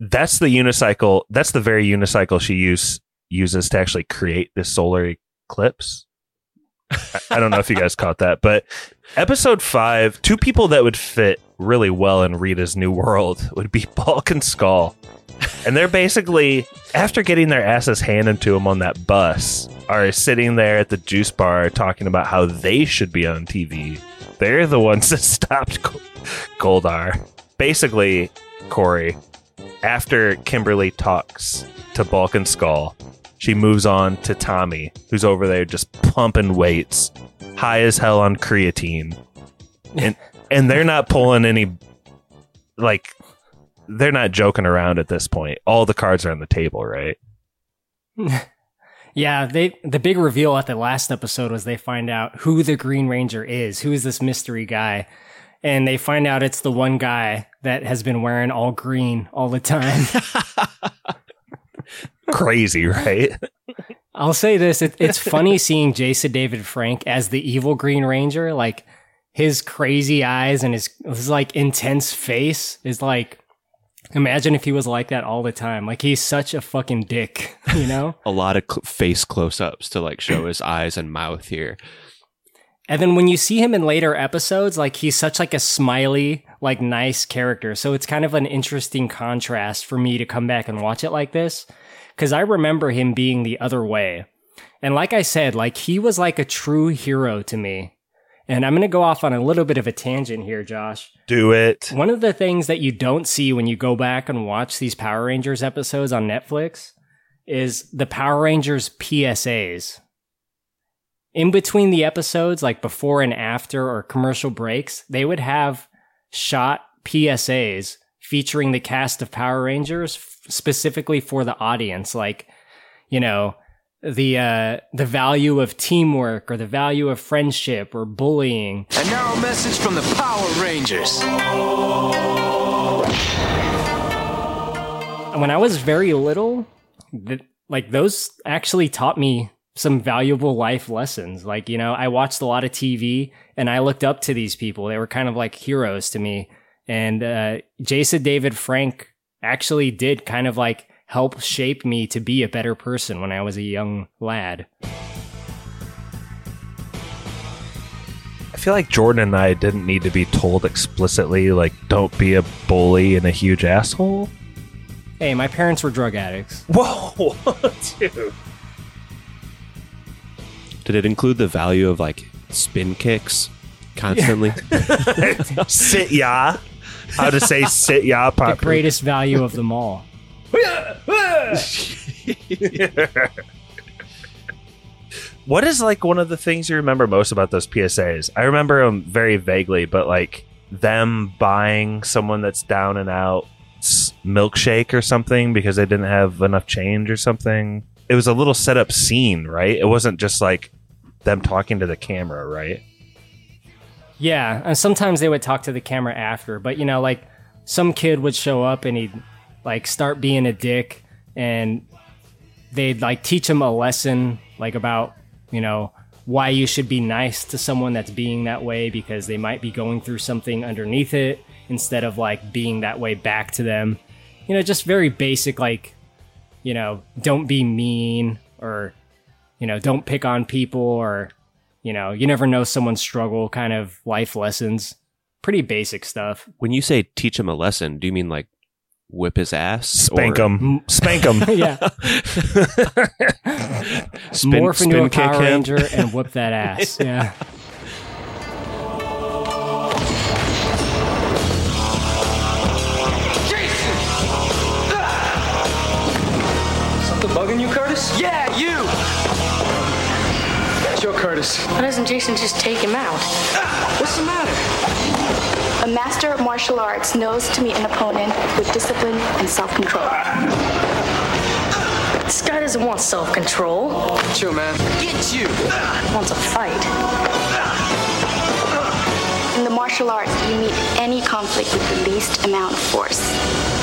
That's the unicycle. That's the very unicycle she use uses to actually create this solar eclipse. I, I don't know if you guys caught that, but episode five, two people that would fit really well in Rita's new world would be Bulk and Skull. And they're basically, after getting their asses handed to them on that bus, are sitting there at the juice bar talking about how they should be on TV. They're the ones that stopped Goldar. Basically, Korey, after Kimberly talks to Bulk and Skull, she moves on to Tommy, who's over there just pumping weights, high as hell on creatine. And and they're not pulling any like they're not joking around at this point. All the cards are on the table, right? Yeah, they the big reveal at the last episode was they find out who the Green Ranger is, who is this mystery guy. And they find out it's the one guy that has been wearing all green all the time. Crazy, right? I'll say this: it, it's funny seeing Jason David Frank as the evil Green Ranger. Like his crazy eyes and his, his like intense face is like. Imagine if he was like that all the time. Like he's such a fucking dick, you know. A lot of cl- face close ups to like show his eyes and mouth here. And then when you see him in later episodes, like he's such like a smiley, like nice character. So it's kind of an interesting contrast for me to come back and watch it like this. Cause I remember him being the other way. And like I said, like he was like a true hero to me. And I'm going to go off on a little bit of a tangent here, Josh. Do it. One of the things that you don't see when you go back and watch these Power Rangers episodes on Netflix is the Power Rangers PSAs. In between the episodes, like before and after or commercial breaks, they would have shot PSAs featuring the cast of Power Rangers f- specifically for the audience. Like, you know, the uh, the value of teamwork or the value of friendship or bullying. And now a message from the Power Rangers. when I was very little, th- like those actually taught me some valuable life lessons. Like, you know, I watched a lot of TV and I looked up to these people. They were kind of like heroes to me. And uh, Jason David Frank actually did kind of like help shape me to be a better person when I was a young lad. I feel like Jordan and I didn't need to be told explicitly, like, don't be a bully and a huge asshole. Hey, my parents were drug addicts. Whoa, dude. Did it include the value of like spin kicks constantly? sit ya. How to say sit ya The properly. greatest value of them all. What is like one of the things you remember most about those PSAs? I remember them very vaguely, but like them buying someone that's down and out milkshake or something because they didn't have enough change or something. It was a little set up scene, right? It wasn't just like them talking to the camera, right? Yeah, and sometimes they would talk to the camera after, but you know, like some kid would show up and he'd like start being a dick and they'd like teach him a lesson like about, you know, why you should be nice to someone that's being that way because they might be going through something underneath it instead of like being that way back to them. You know, just very basic like, you know, don't be mean or you know, don't pick on people or you know, you never know someone's struggle kind of life lessons. Pretty basic stuff. when you say teach him a lesson, do you mean like whip his ass? Spank or- him. Spank him. yeah. Spin- Morph into spin a Power him? Ranger and whoop that ass. Yeah. Something bugging you, Curtis? Yeah, you! Sure, Curtis. Why doesn't Jason just take him out? What's the matter? A master of martial arts knows to meet an opponent with discipline and self-control. This guy doesn't want self-control. Chill, man. Get you! He wants a fight. In the martial arts, you meet any conflict with the least amount of force.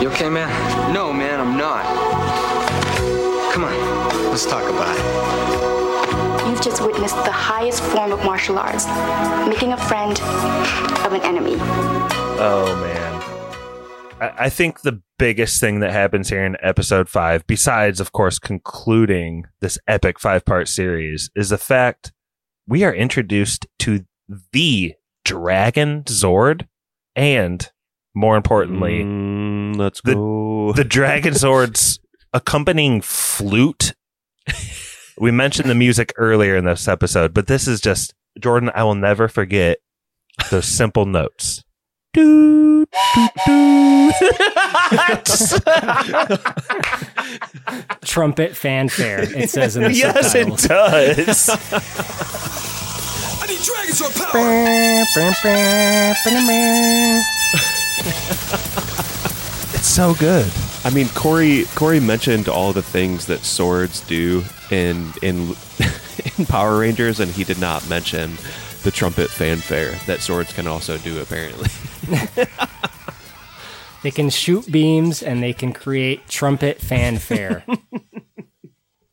You okay, man? No, man, I'm not. Come on, let's talk about it. You've just witnessed the highest form of martial arts, making a friend of an enemy. Oh man. I, I think the biggest thing that happens here in episode five, besides of course concluding this epic five part series, is the fact we are introduced to the Dragon Zord and more importantly, Mm, let's the, go. the Dragon Zord's accompanying flute. we mentioned the music earlier in this episode, but this is just Jordan, I will never forget those simple notes. Doo, doo, doo. Trumpet fanfare, it says in the yes, it does. I need dragons or power. it's so good. I mean, Korey Korey mentioned all the things that Zords do in in in Power Rangers, and he did not mention the trumpet fanfare that Zords can also do. Apparently, They can shoot beams and they can create trumpet fanfare.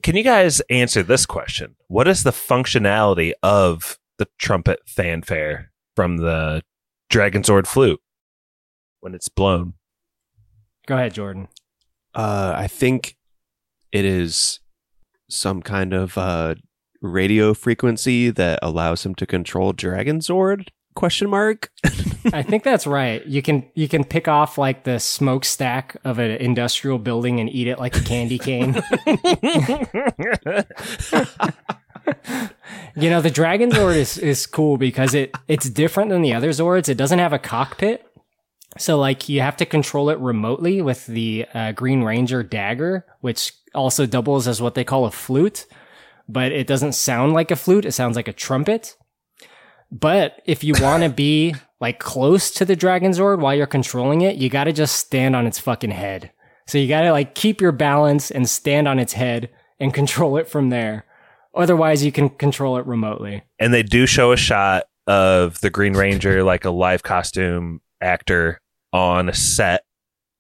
Can you guys answer this question? What is the functionality of the trumpet fanfare from the Dragon Zord flute when it's blown? Go ahead, Jordan. uh, I think it is some kind of uh, radio frequency that allows him to control Dragon Zord? Question mark. I think that's right. You can you can pick off like the smokestack of an industrial building and eat it like a candy cane. you know, the Dragon Zord is, is cool because it it's different than the other Zords. It doesn't have a cockpit. So like you have to control it remotely with the uh, Green Ranger dagger, which also doubles as what they call a flute, but it doesn't sound like a flute. It sounds like a trumpet. But if you want to be like close to the Dragon Zord while you're controlling it, you got to just stand on its fucking head. So you got to like keep your balance and stand on its head and control it from there. Otherwise, you can control it remotely. and they do show a shot of the Green Ranger, like a live costume actor on a set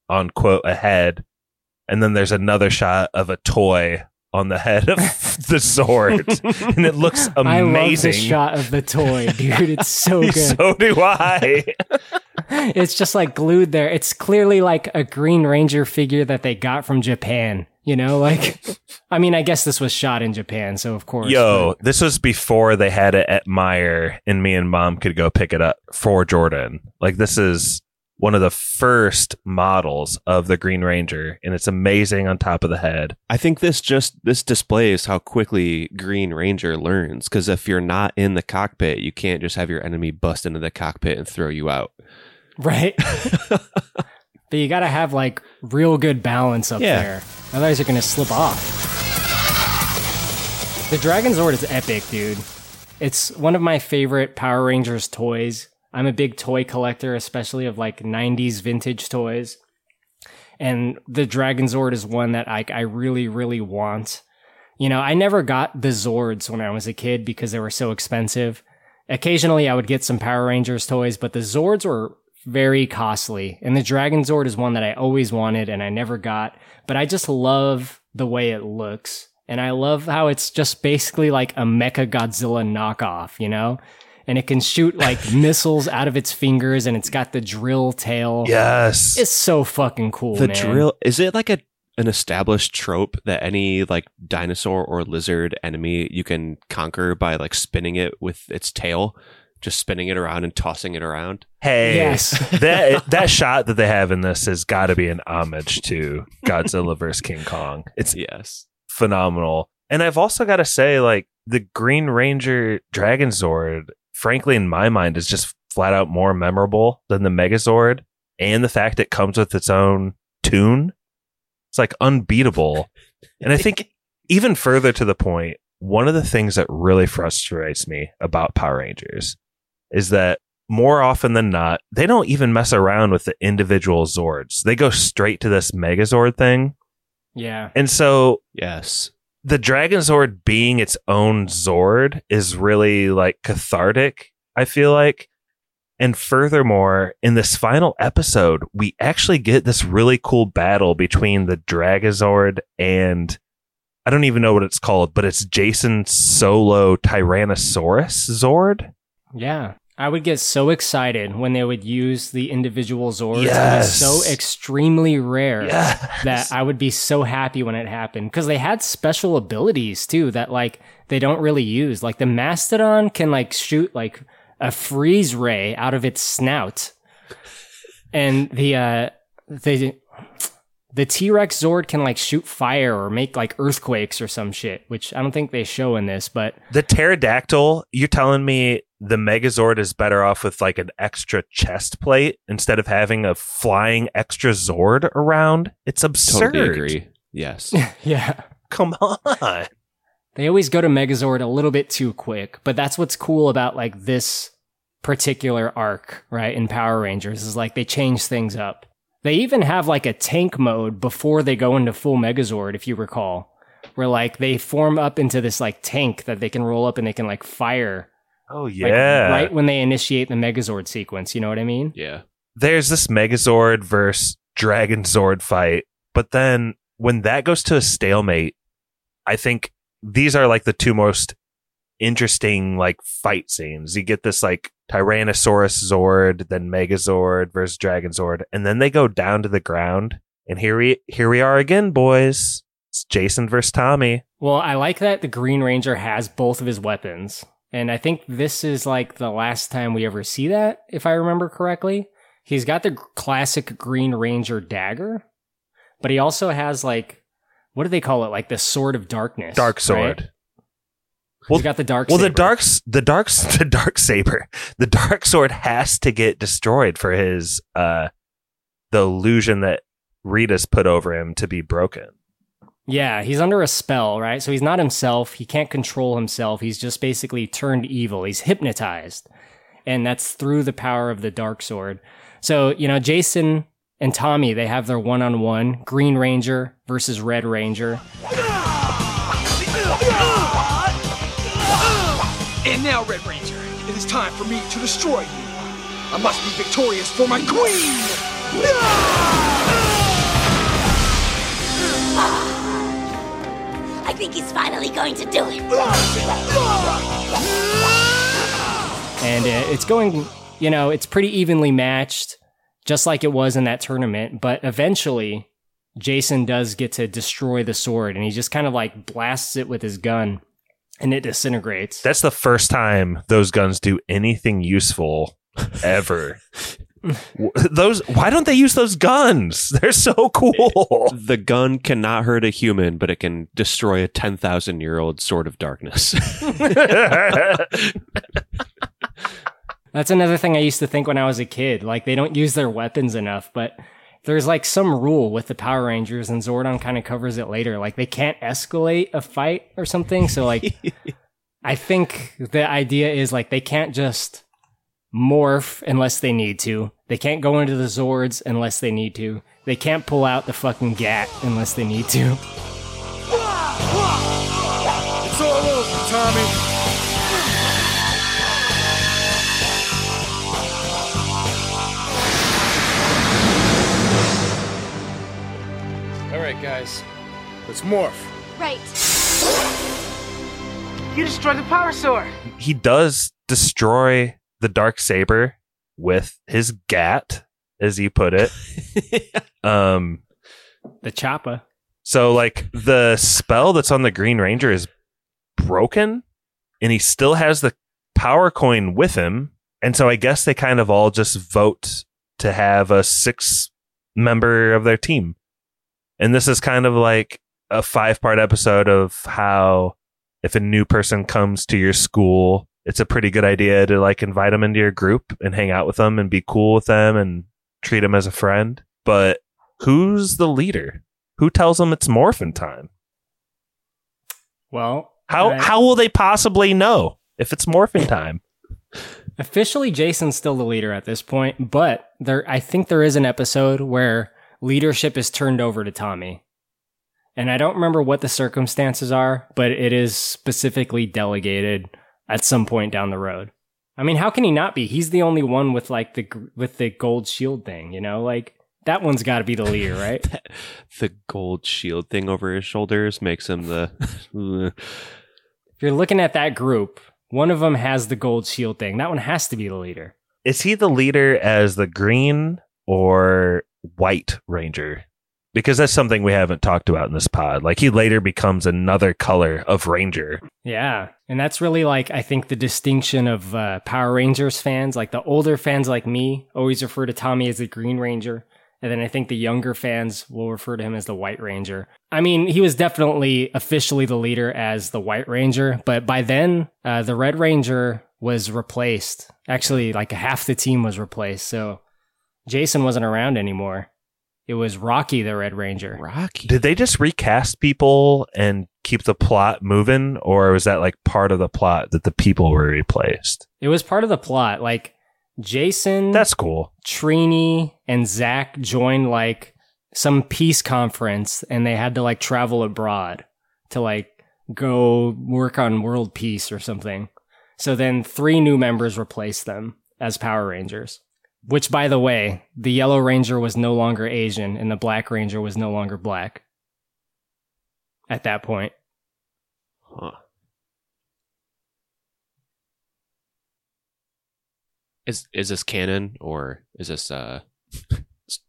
on quote a head, and then there's another shot of a toy on the head of the Zord, and it looks amazing. I love the shot of the toy, dude. It's so good. so do I. it's just like glued there. It's clearly like a Green Ranger figure that they got from Japan You know, like, I mean, I guess this was shot in Japan, so of course. Yo, this was before they had it at Meijer and me and mom could go pick it up for Jordan. Like this is one of the first models of the Green Ranger and it's amazing on top of the head. I think this just this displays how quickly Green Ranger learns because if you're not in the cockpit, you can't just have your enemy bust into the cockpit and throw you out. Right. but you got to have like real good balance up Yeah. there. Otherwise, you're to slip off. The Dragon Zord is epic, dude. It's one of my favorite Power Rangers toys. I'm a big toy collector, especially of like 90s vintage toys. And the Dragon Zord is one that I, I really, really want. You know, I never got the Zords when I was a kid because they were so expensive. Occasionally I would get some Power Rangers toys, but the Zords were very costly. And the Dragon Zord is one that I always wanted and I never got. But I just love the way it looks. And I love how it's just basically like a Mecha Godzilla knockoff, you know? And it can shoot like missiles out of its fingers and it's got the drill tail. Yes. It's so fucking cool. the man. drill is it like a an established trope that any like dinosaur or lizard enemy you can conquer by like spinning it with its tail, just spinning it around and tossing it around? Hey, Yes. that that shot that they have in this has got to be an homage to Godzilla vs King Kong. It's Yes. phenomenal. And I've also got to say, like the Green Ranger Dragon Zord, frankly, in my mind, is just flat out more memorable than the Megazord, and the fact it comes with its own tune. It's like unbeatable. and I think even further to the point, one of the things that really frustrates me about Power Rangers is that more often than not, they don't even mess around with the individual Zords. They go straight to this Megazord thing. Yeah. And so Yes. the Dragon Zord being its own Zord is really like cathartic, I feel like. And furthermore, in this final episode, we actually get this really cool battle between the Dragazord and I don't even know what it's called, but it's Jason Solo Tyrannosaurus Zord. Yeah. I would get so excited when they would use the individual Zords. Yes. It's so extremely rare Yes. that I would be so happy when it happened because they had special abilities too that like they don't really use. Like the Mastodon can like shoot like a freeze ray out of its snout, and the uh the the T Rex Zord can like shoot fire or make like earthquakes or some shit, which I don't think they show in this, but The pterodactyl, you're telling me the Megazord is better off with like an extra chest plate instead of having a flying extra Zord around? It's absurd. Totally agree. Yes. yeah. Come on. They always go to Megazord a little bit too quick, but that's what's cool about like this particular arc, right? In Power Rangers is like they change things up. They even have like a tank mode before they go into full Megazord, if you recall, where like they form up into this like tank that they can roll up and they can like fire. Oh like, yeah. right when they initiate the Megazord sequence, you know what I mean? Yeah. There's this Megazord versus Dragon Zord fight, but then when that goes to a stalemate, I think these are like the two most interesting like fight scenes. You get this like Tyrannosaurus Zord, then Megazord versus Dragon Zord, and then they go down to the ground. And here we here we are again, boys. It's Jason versus Tommy. Well, I like that the Green Ranger has both of his weapons. And I think this is like the last time we ever see that, if I remember correctly. He's got the classic Green Ranger dagger, but he also has like, what do they call it? Like the Sword of Darkness. Dark right? Sword. He's got the dark. Well, the darks, the darks, the dark saber, the dark sword has to get destroyed for his uh, the illusion that Rita's put over him to be broken. Yeah, he's under a spell, right? So he's not himself. He can't control himself. He's just basically turned evil. He's hypnotized. And that's through the power of the dark sword. So, you know, Jason and Tommy, they have their one on one Green Ranger versus Red Ranger. And now, Red Ranger, it is time for me to destroy you. I must be victorious for my queen! I think he's finally going to do it. And uh, it's going, you know, it's pretty evenly matched, just like it was in that tournament. But eventually, Jason does get to destroy the sword and he just kind of like blasts it with his gun and it disintegrates. That's the first time those guns do anything useful ever. Those why don't they use those guns? They're so cool. The gun cannot hurt a human, but it can destroy a 10,000 year old sword of darkness. That's another thing I used to think when I was a kid. Like they don't use their weapons enough, but there's like some rule with the Power Rangers and Zordon kind of covers it later. Like they can't escalate a fight or something. So like I think the idea is like they can't just morph unless they need to. They can't go into the Zords unless they need to. They can't pull out the fucking gat unless they need to. It's all over, Tommy. Guys. Let's morph. Right. You destroy the power sword. he does destroy the dark saber with his gat, as you put it. um, The Choppa. so like the spell that's on the Green Ranger is broken, and he still has the power coin with him, and so I guess they kind of all just vote to have a six member of their team, and this is kind of like a five part episode of how if a new person comes to your school, it's a pretty good idea to like invite them into your group and hang out with them and be cool with them and treat them as a friend. But who's the leader? Who tells them it's morphin time? Well, How I- how will they possibly know if it's morphin time? Officially, Jason's still the leader at this point, but there, I think there is an episode where leadership is turned over to Tommy. And I don't remember what the circumstances are, but it is specifically delegated at some point down the road. I mean, how can he not be? He's the only one with like the with the gold shield thing, you know? Like that one's got to be the leader, right? the gold shield thing over his shoulders makes him the. if you're looking at that group, one of them has the gold shield thing. That one has to be the leader. Is he the leader as the green or white ranger? Because that's something we haven't talked about in this pod. Like he later becomes another color of ranger. Yeah. And that's really like, I think, the distinction of uh, Power Rangers fans. Like the older fans like me always refer to Tommy as the Green Ranger. And then I think the younger fans will refer to him as the White Ranger. I mean, he was definitely officially the leader as the White Ranger, but by then, uh, the Red Ranger was replaced. Actually, like half the team was replaced. So Jason wasn't around anymore. It was Rocky, the Red Ranger. Rocky. Did they just recast people and keep the plot moving, or was that like part of the plot that the people were replaced? It was part of the plot. Like Jason, That's cool. Trini, and Zach joined like some peace conference, and they had to like travel abroad to like go work on world peace or something. So then three new members replaced them as Power Rangers. Which, by the way, the Yellow Ranger was no longer Asian, and the Black Ranger was no longer black. At that point. Huh. Is is this canon or is this uh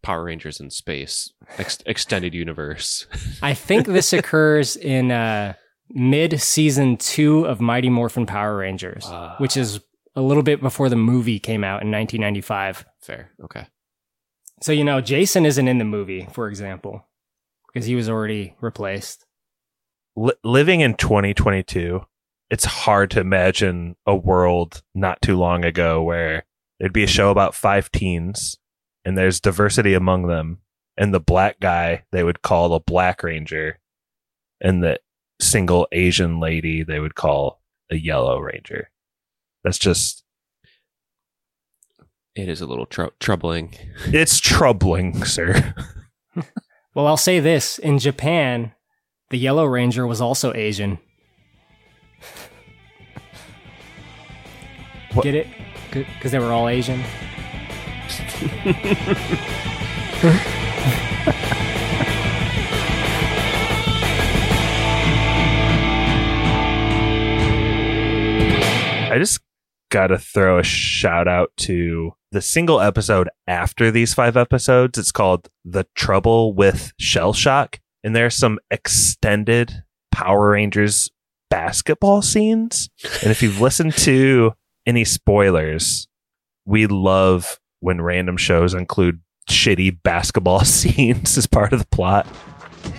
Power Rangers in space ex- extended universe? I think this occurs in uh, mid season two of Mighty Morphin Power Rangers, which is a little bit before the movie came out in 1995. Fair. Okay. So, you know, Jason isn't in the movie, for example, because he was already replaced. Li- living in 2022, it's hard to imagine a world not too long ago where there'd be a show about five teens and there's diversity among them. And the black guy they would call a black ranger, and the single Asian lady they would call a yellow ranger. That's just It is a little trou- troubling. it's troubling, sir. Well, I'll say this in Japan, the Yellow Ranger was also Asian. Get it? Because they were all Asian. I just got to throw a shout out to the single episode after these five episodes. It's called The Trouble with Shell Shock. And there's some extended Power Rangers basketball scenes. And if you've listened to any spoilers, we love when random shows include shitty basketball scenes as part of the plot.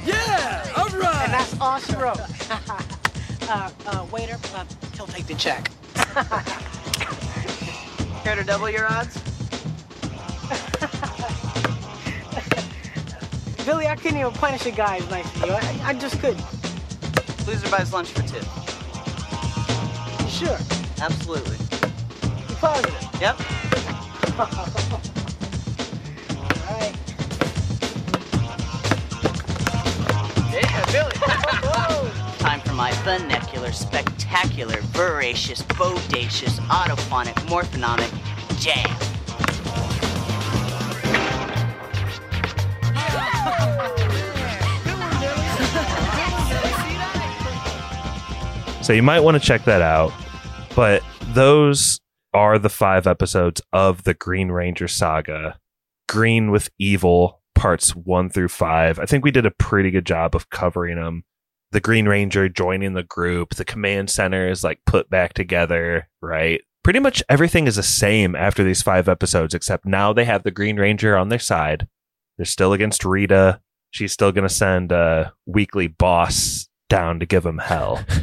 Yeah, all right. And that's all she uh, uh, waiter, uh, he'll take the check. Care to double your odds? Billy, I couldn't even punish a guy as nice as you. I, I just couldn't. Loser buys lunch for two. Sure? Absolutely. You positive? Yep. Alright. Yeah, Billy. Time for my vernacular, spectacular, voracious, bodacious, autophonic, morphonomic jam. So you might want to check that out. But those are the five episodes of the Green Ranger saga. Green with Evil, parts one through five. I think we did a pretty good job of covering them. The Green Ranger joining the group, the command center is like put back together, right? Pretty much everything is the same after these five episodes, except now they have the Green Ranger on their side. They're still against Rita. She's still going to send a weekly boss down to give him hell.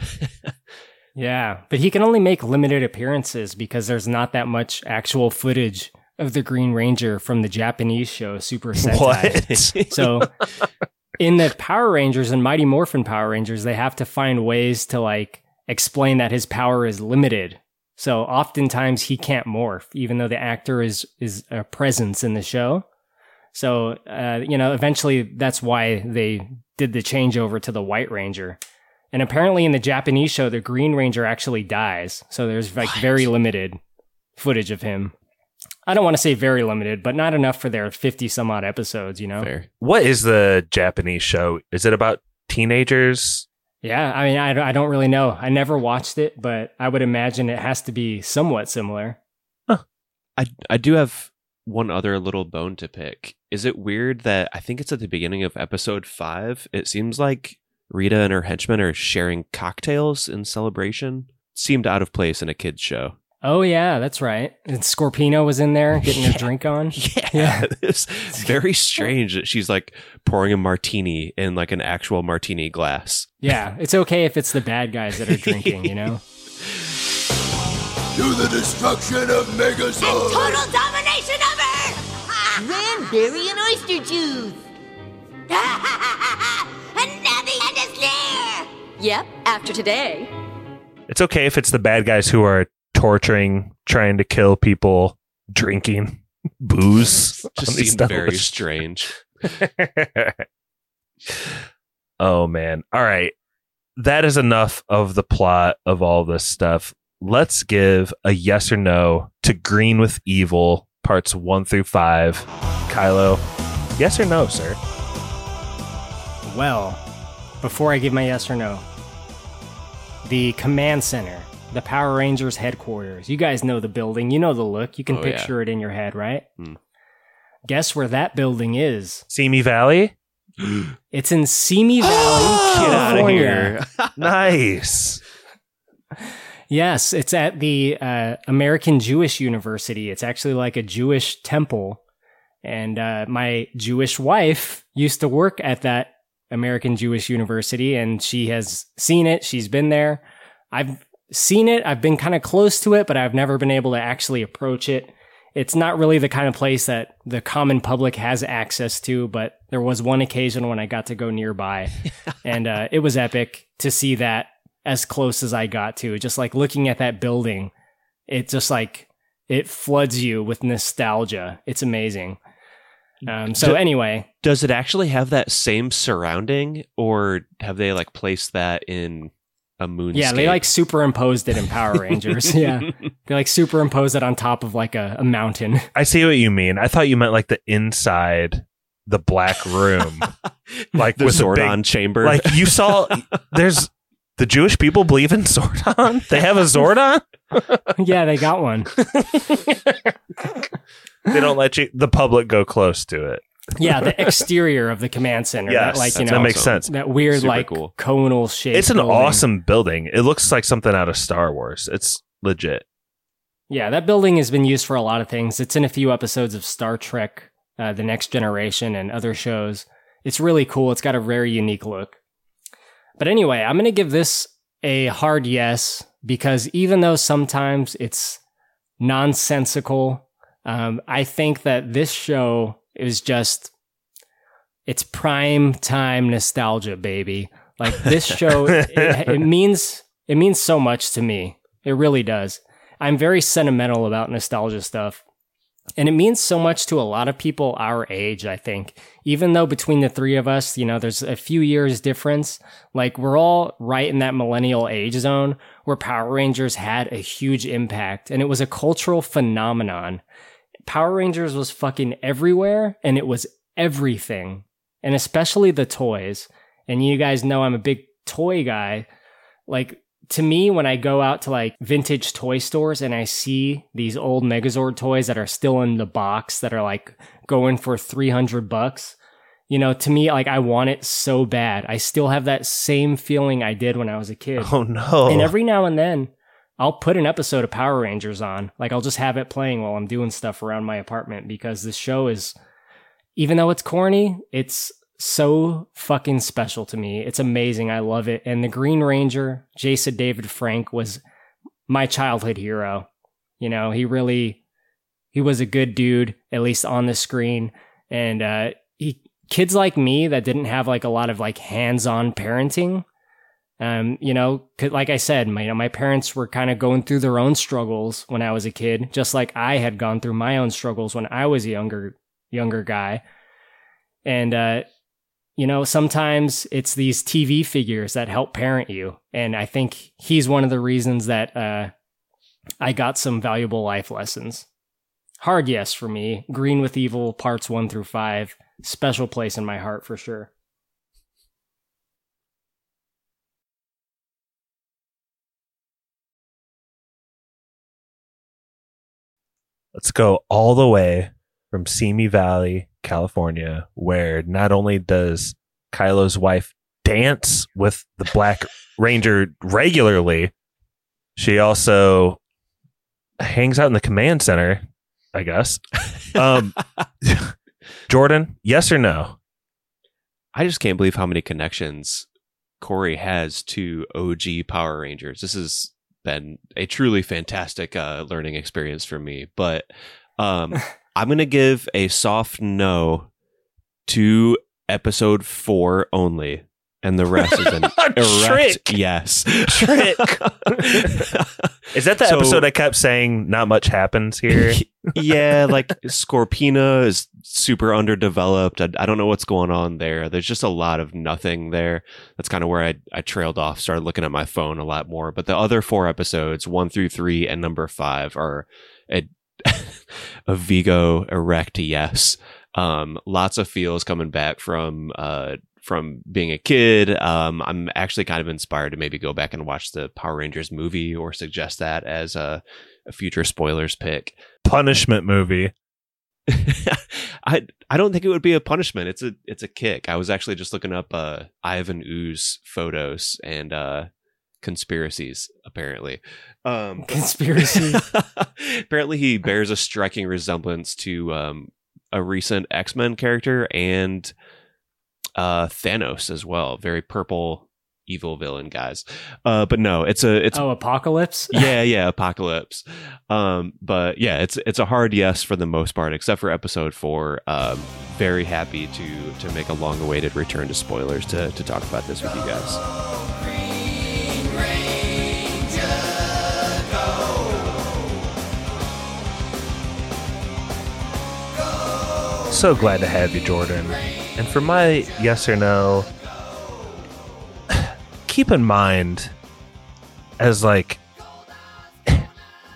Yeah, but he can only make limited appearances because there's not that much actual footage of the Green Ranger from the Japanese show Super Sentai. What? so in the Power Rangers and Mighty Morphin Power Rangers, they have to find ways to like explain that his power is limited. So oftentimes he can't morph, even though the actor is is a presence in the show. So uh, you know, eventually that's why they did the changeover to the White Ranger. And apparently in the Japanese show, the Green Ranger actually dies. So there's like very limited footage of him. I don't want to say very limited, but not enough for their 50 some odd episodes, you know? Fair. What is the Japanese show? Is it about teenagers? Yeah, I mean, I, don't- I don't really know. I never watched it, but I would imagine it has to be somewhat similar. I I do have one other little bone to pick. Is it weird that I think it's at the beginning of episode five? It seems like Rita and her henchmen are sharing cocktails in celebration. Seemed out of place in a kids show. Oh, yeah, that's right. And Scorpina was in there getting a drink on. Yeah, it's very strange that she's like pouring a martini in like an actual martini glass. Yeah, it's okay if it's the bad guys that are drinking, you know? To the destruction of Megazord! and Total domination of Earth! Cranberry and oyster juice. and now the end is near! Yep, after today. It's okay if it's the bad guys who are torturing, trying to kill people, drinking booze. Just on these seemed very strange. oh man. All right. That is enough of the plot of all this stuff. Let's give a yes or no to Green with Evil parts 1 through 5. Kylo, yes or no, sir? Well, before I give my yes or no, the command center, the Power Rangers headquarters. You guys know the building. You know the look. You can Oh, yeah. picture it in your head, right? Hmm. Guess where that building is? Simi Valley? It's in Simi Valley, Get outta California. nice. Yes, it's at the uh, American Jewish University. It's actually like a Jewish temple. And uh, my Jewish wife used to work at that American Jewish University, and she has seen it. She's been there. I've seen it. I've been kind of close to it, but I've never been able to actually approach it. It's not really the kind of place that the common public has access to, but there was one occasion when I got to go nearby, and uh, it was epic to see that as close as I got to. Just like looking at that building, it just like it floods you with nostalgia. It's amazing. Um, so Do- anyway, Does it actually have that same surrounding, or have they like placed that in a moon? yeah, they like superimposed it in Power Rangers. yeah, they like superimposed it on top of like a, a mountain. I see what you mean. I thought you meant like the inside, the black room, like The with the Zordon big- chamber. Like you saw, there's the Jewish people believe in Zordon. They have a Zordon. yeah, they got one. they don't let you the public go close to it. Yeah, the exterior of the command center. Yes, that, like you that know, makes sense. That weird, Super like cool. conal shape. It's an building. awesome building. It looks like something out of Star Wars. It's legit. Yeah, that building has been used for a lot of things. It's in a few episodes of Star Trek, uh, The Next Generation, and other shows. It's really cool. It's got a very unique look. But anyway, I'm going to give this a hard yes because even though sometimes it's nonsensical, um, I think that this show is just it's prime time nostalgia, baby. Like this show, it, it means it means so much to me. It really does. I'm very sentimental about nostalgia stuff. And it means so much to a lot of people our age, I think. Even though between the three of us, you know, there's a few years difference, like we're all right in that millennial age zone where Power Rangers had a huge impact and it was a cultural phenomenon. Power Rangers was fucking everywhere and it was everything. And especially the toys. And you guys know I'm a big toy guy. Like to me, when I go out to like vintage toy stores and I see these old Megazord toys that are still in the box that are like going for 300 bucks, you know, to me, like I want it so bad. I still have that same feeling I did when I was a kid. Oh no. And every now and then, I'll put an episode of Power Rangers on. Like I'll just have it playing while I'm doing stuff around my apartment because this show is, even though it's corny, it's so fucking special to me. It's amazing. I love it. And the Green Ranger, Jason David Frank, was my childhood hero. You know, he really, he was a good dude, at least on the screen. And uh, he, kids like me that didn't have like a lot of like hands-on parenting, um, you know, like I said, my, you know, my parents were kind of going through their own struggles when I was a kid, just like I had gone through my own struggles when I was a younger, younger guy. And, uh, you know, sometimes it's these TV figures that help parent you. And I think he's one of the reasons that, uh, I got some valuable life lessons. Hard yes for me. Green with Evil parts one through five. Special place in my heart for sure. Let's go all the way from Simi Valley, California, where not only does Kylo's wife dance with the Black Ranger regularly, she also hangs out in the command center, I guess. Um, Jordan, yes or no? I just can't believe how many connections Korey has to OG Power Rangers. This has been a truly fantastic uh, learning experience for me. But um, I'm going to give a soft no to episode four only. And the rest is an erect Trick. yes. Trick. Is that the So- episode I kept saying not much happens here? yeah, like Scorpina is super underdeveloped. I, I don't know what's going on there. There's just a lot of nothing there. That's kind of where I, I trailed off, started looking at my phone a lot more. But the other four episodes, one through three and number five, are a, a Vigo erect yes. Um, lots of feels coming back from uh, from being a kid. Um, I'm actually kind of inspired to maybe go back and watch the Power Rangers movie or suggest that as a, a future spoilers pick. Punishment movie. I I don't think it would be a punishment. It's a it's a kick. I was actually just looking up uh Ivan Ooze photos and uh conspiracies apparently. Um Conspiracy. apparently he bears a striking resemblance to um a recent X-Men character and uh Thanos as well. Very purple evil villain guys. Uh but no, it's a it's oh, Apocalypse? yeah, yeah, apocalypse. Um, but yeah, it's it's a hard yes for the most part, except for episode four. Um, very happy to to make a long awaited return to spoilers to to talk about this with you guys. So glad to have you, Jordan. And for my yes or no, keep in mind as like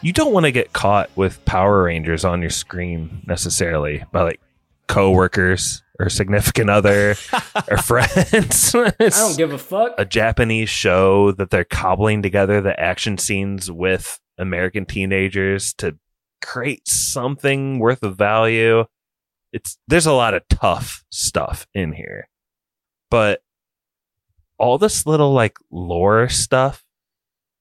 you don't want to get caught with Power Rangers on your screen necessarily by like coworkers or significant other or friends. I don't give a fuck. a Japanese show that they're cobbling together the action scenes with American teenagers to create something worth of value. It's there's a lot of tough stuff in here. But all this little like lore stuff,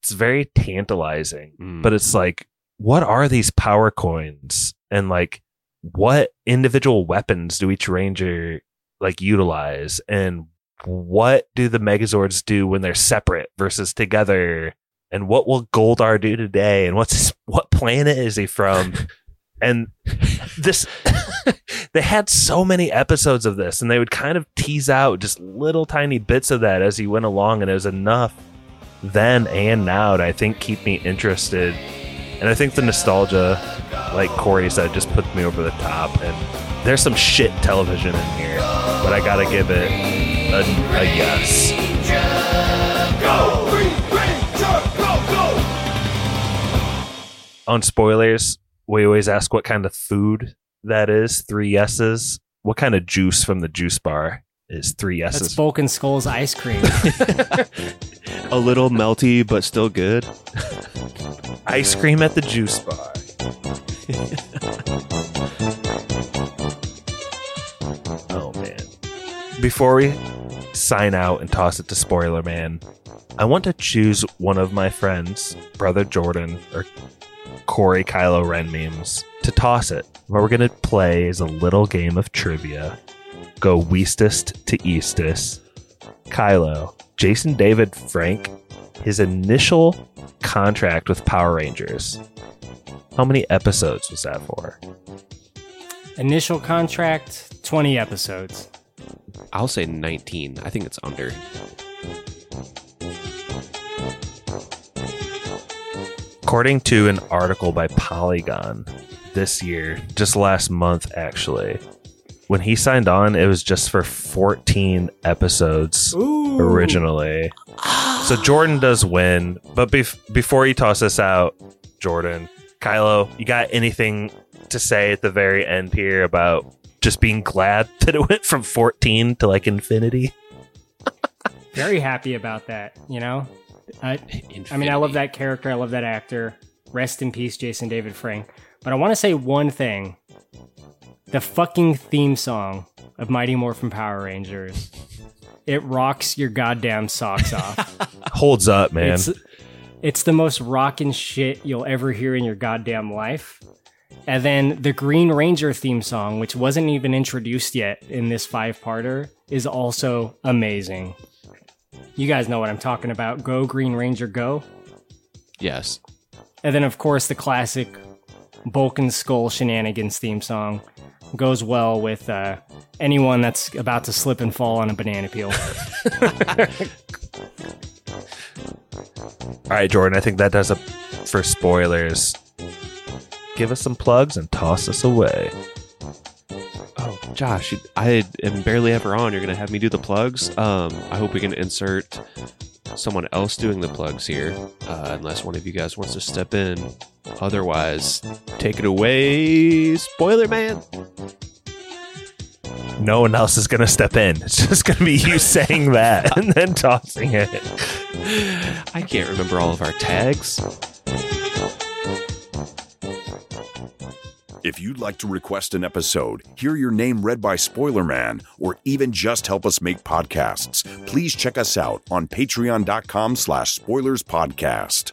it's very tantalizing. Mm. But it's like, what are these power coins? And like what individual weapons do each ranger like utilize? And what do the Megazords do when they're separate versus together? And what will Goldar do today? And what's what planet is he from? and this they had so many episodes of this and they would kind of tease out just little tiny bits of that as he went along and it was enough then and now to I think keep me interested. And I think the nostalgia like Korey said just puts me over the top and there's some shit television in here but I gotta give it a, a yes. On spoilers, we always ask what kind of food that is. Three yeses. What kind of juice from the juice bar is three yeses? That's Bulk and Skull's ice cream. A little melty, but still good. Ice cream at the juice bar. oh man. Before we sign out and toss it to Spoiler Man, I want to choose one of my friends, Brother Jordan or Korey Kylo Ren memes, to toss it. What we're gonna play is a little game of trivia. Go westest to eastest. Kylo, Jason David Frank, his initial contract with Power Rangers. How many episodes was that for? Initial contract, 20 episodes. I'll say 19. I think it's under. According to an article by Polygon this year, just last month actually, when he signed on, it was just for 14 episodes originally. So Jordan does win, but bef- before you toss us out, Jordan, Kylo, you got anything to say at the very end here about just being glad that it went from 14 to like infinity? Very happy about that, you know? I, I mean, I love that character. I love that actor. Rest in peace, Jason David Frank. But I want to say one thing the fucking theme song of Mighty Morphin Power Rangers. It rocks your goddamn socks off. Holds up, man. It's, it's the most rockin' shit you'll ever hear in your goddamn life. And then the Green Ranger theme song, which wasn't even introduced yet in this five parter, is also amazing. You guys know what I'm talking about. Go Green Ranger, go. Yes. And then, of course, the classic Bulk and Skull Shenanigans theme song goes well with uh, anyone that's about to slip and fall on a banana peel. All right, Jordan, I think that does it for spoilers. Give us some plugs and toss us away. Josh, I am barely ever on. You're going to have me do the plugs. Um, I hope we can insert someone else doing the plugs here, uh, unless one of you guys wants to step in. Otherwise, take it away, spoiler man. No one else is going to step in. It's just going to be you saying that and then tossing it. I can't remember all of our tags. If you'd like to request an episode, hear your name read by Spoiler Man, or even just help us make podcasts, please check us out on patreon.com slash spoilers podcast.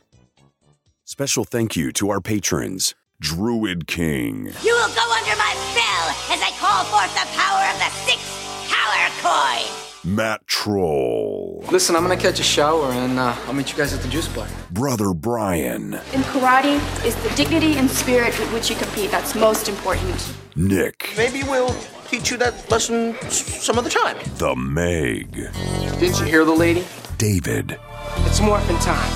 Special thank you to our patrons, Druid King, You will go under my spell as I call forth the power of the sixth power coin. Matt Troll, Listen, I'm gonna catch a shower and uh, I'll meet you guys at the juice bar. Brother Brian, In karate, it's the dignity and spirit with which you compete that's most important. Nick, Maybe we'll teach you that lesson s- some other time. The Meg, Didn't you hear the lady? David, It's morphin' time.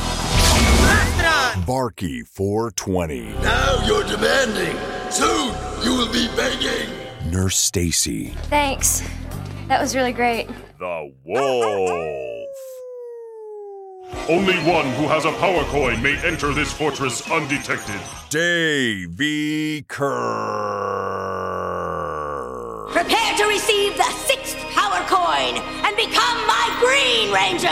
Barky 420, Now you're demanding. Soon you will be begging. Nurse Stacy, Thanks. That was really great. The Wolf. Only one who has a power coin may enter this fortress undetected. Davy Kerr. Prepare to receive the sixth power coin and become my Green Ranger.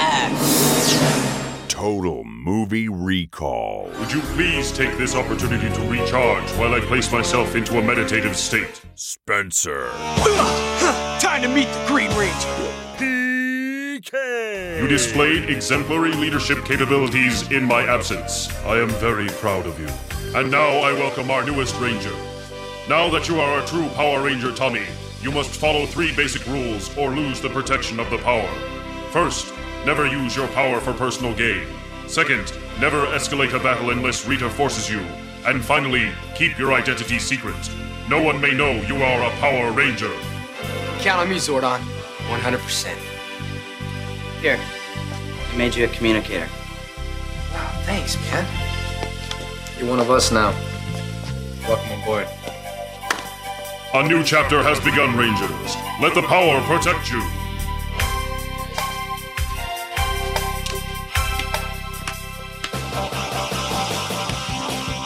Total movie Recall. Would you please take this opportunity to recharge while I place myself into a meditative state? Spencer. Time to meet the Green Ranger. You displayed exemplary leadership capabilities in my absence. I am very proud of you. And now I welcome our newest ranger. Now that you are a true Power Ranger Tommy, you must follow three basic rules or lose the protection of the power. First, never use your power for personal gain. Second, never escalate a battle unless Rita forces you. And finally, keep your identity secret. No one may know you are a Power Ranger. Count on me, Zordon. 100%. Here, I made you a communicator. Wow, thanks, man. You're one of us now. Welcome aboard. A new chapter has begun, Rangers. Let the power protect you.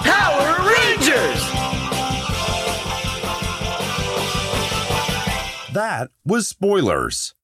Power Rangers! That was spoilers.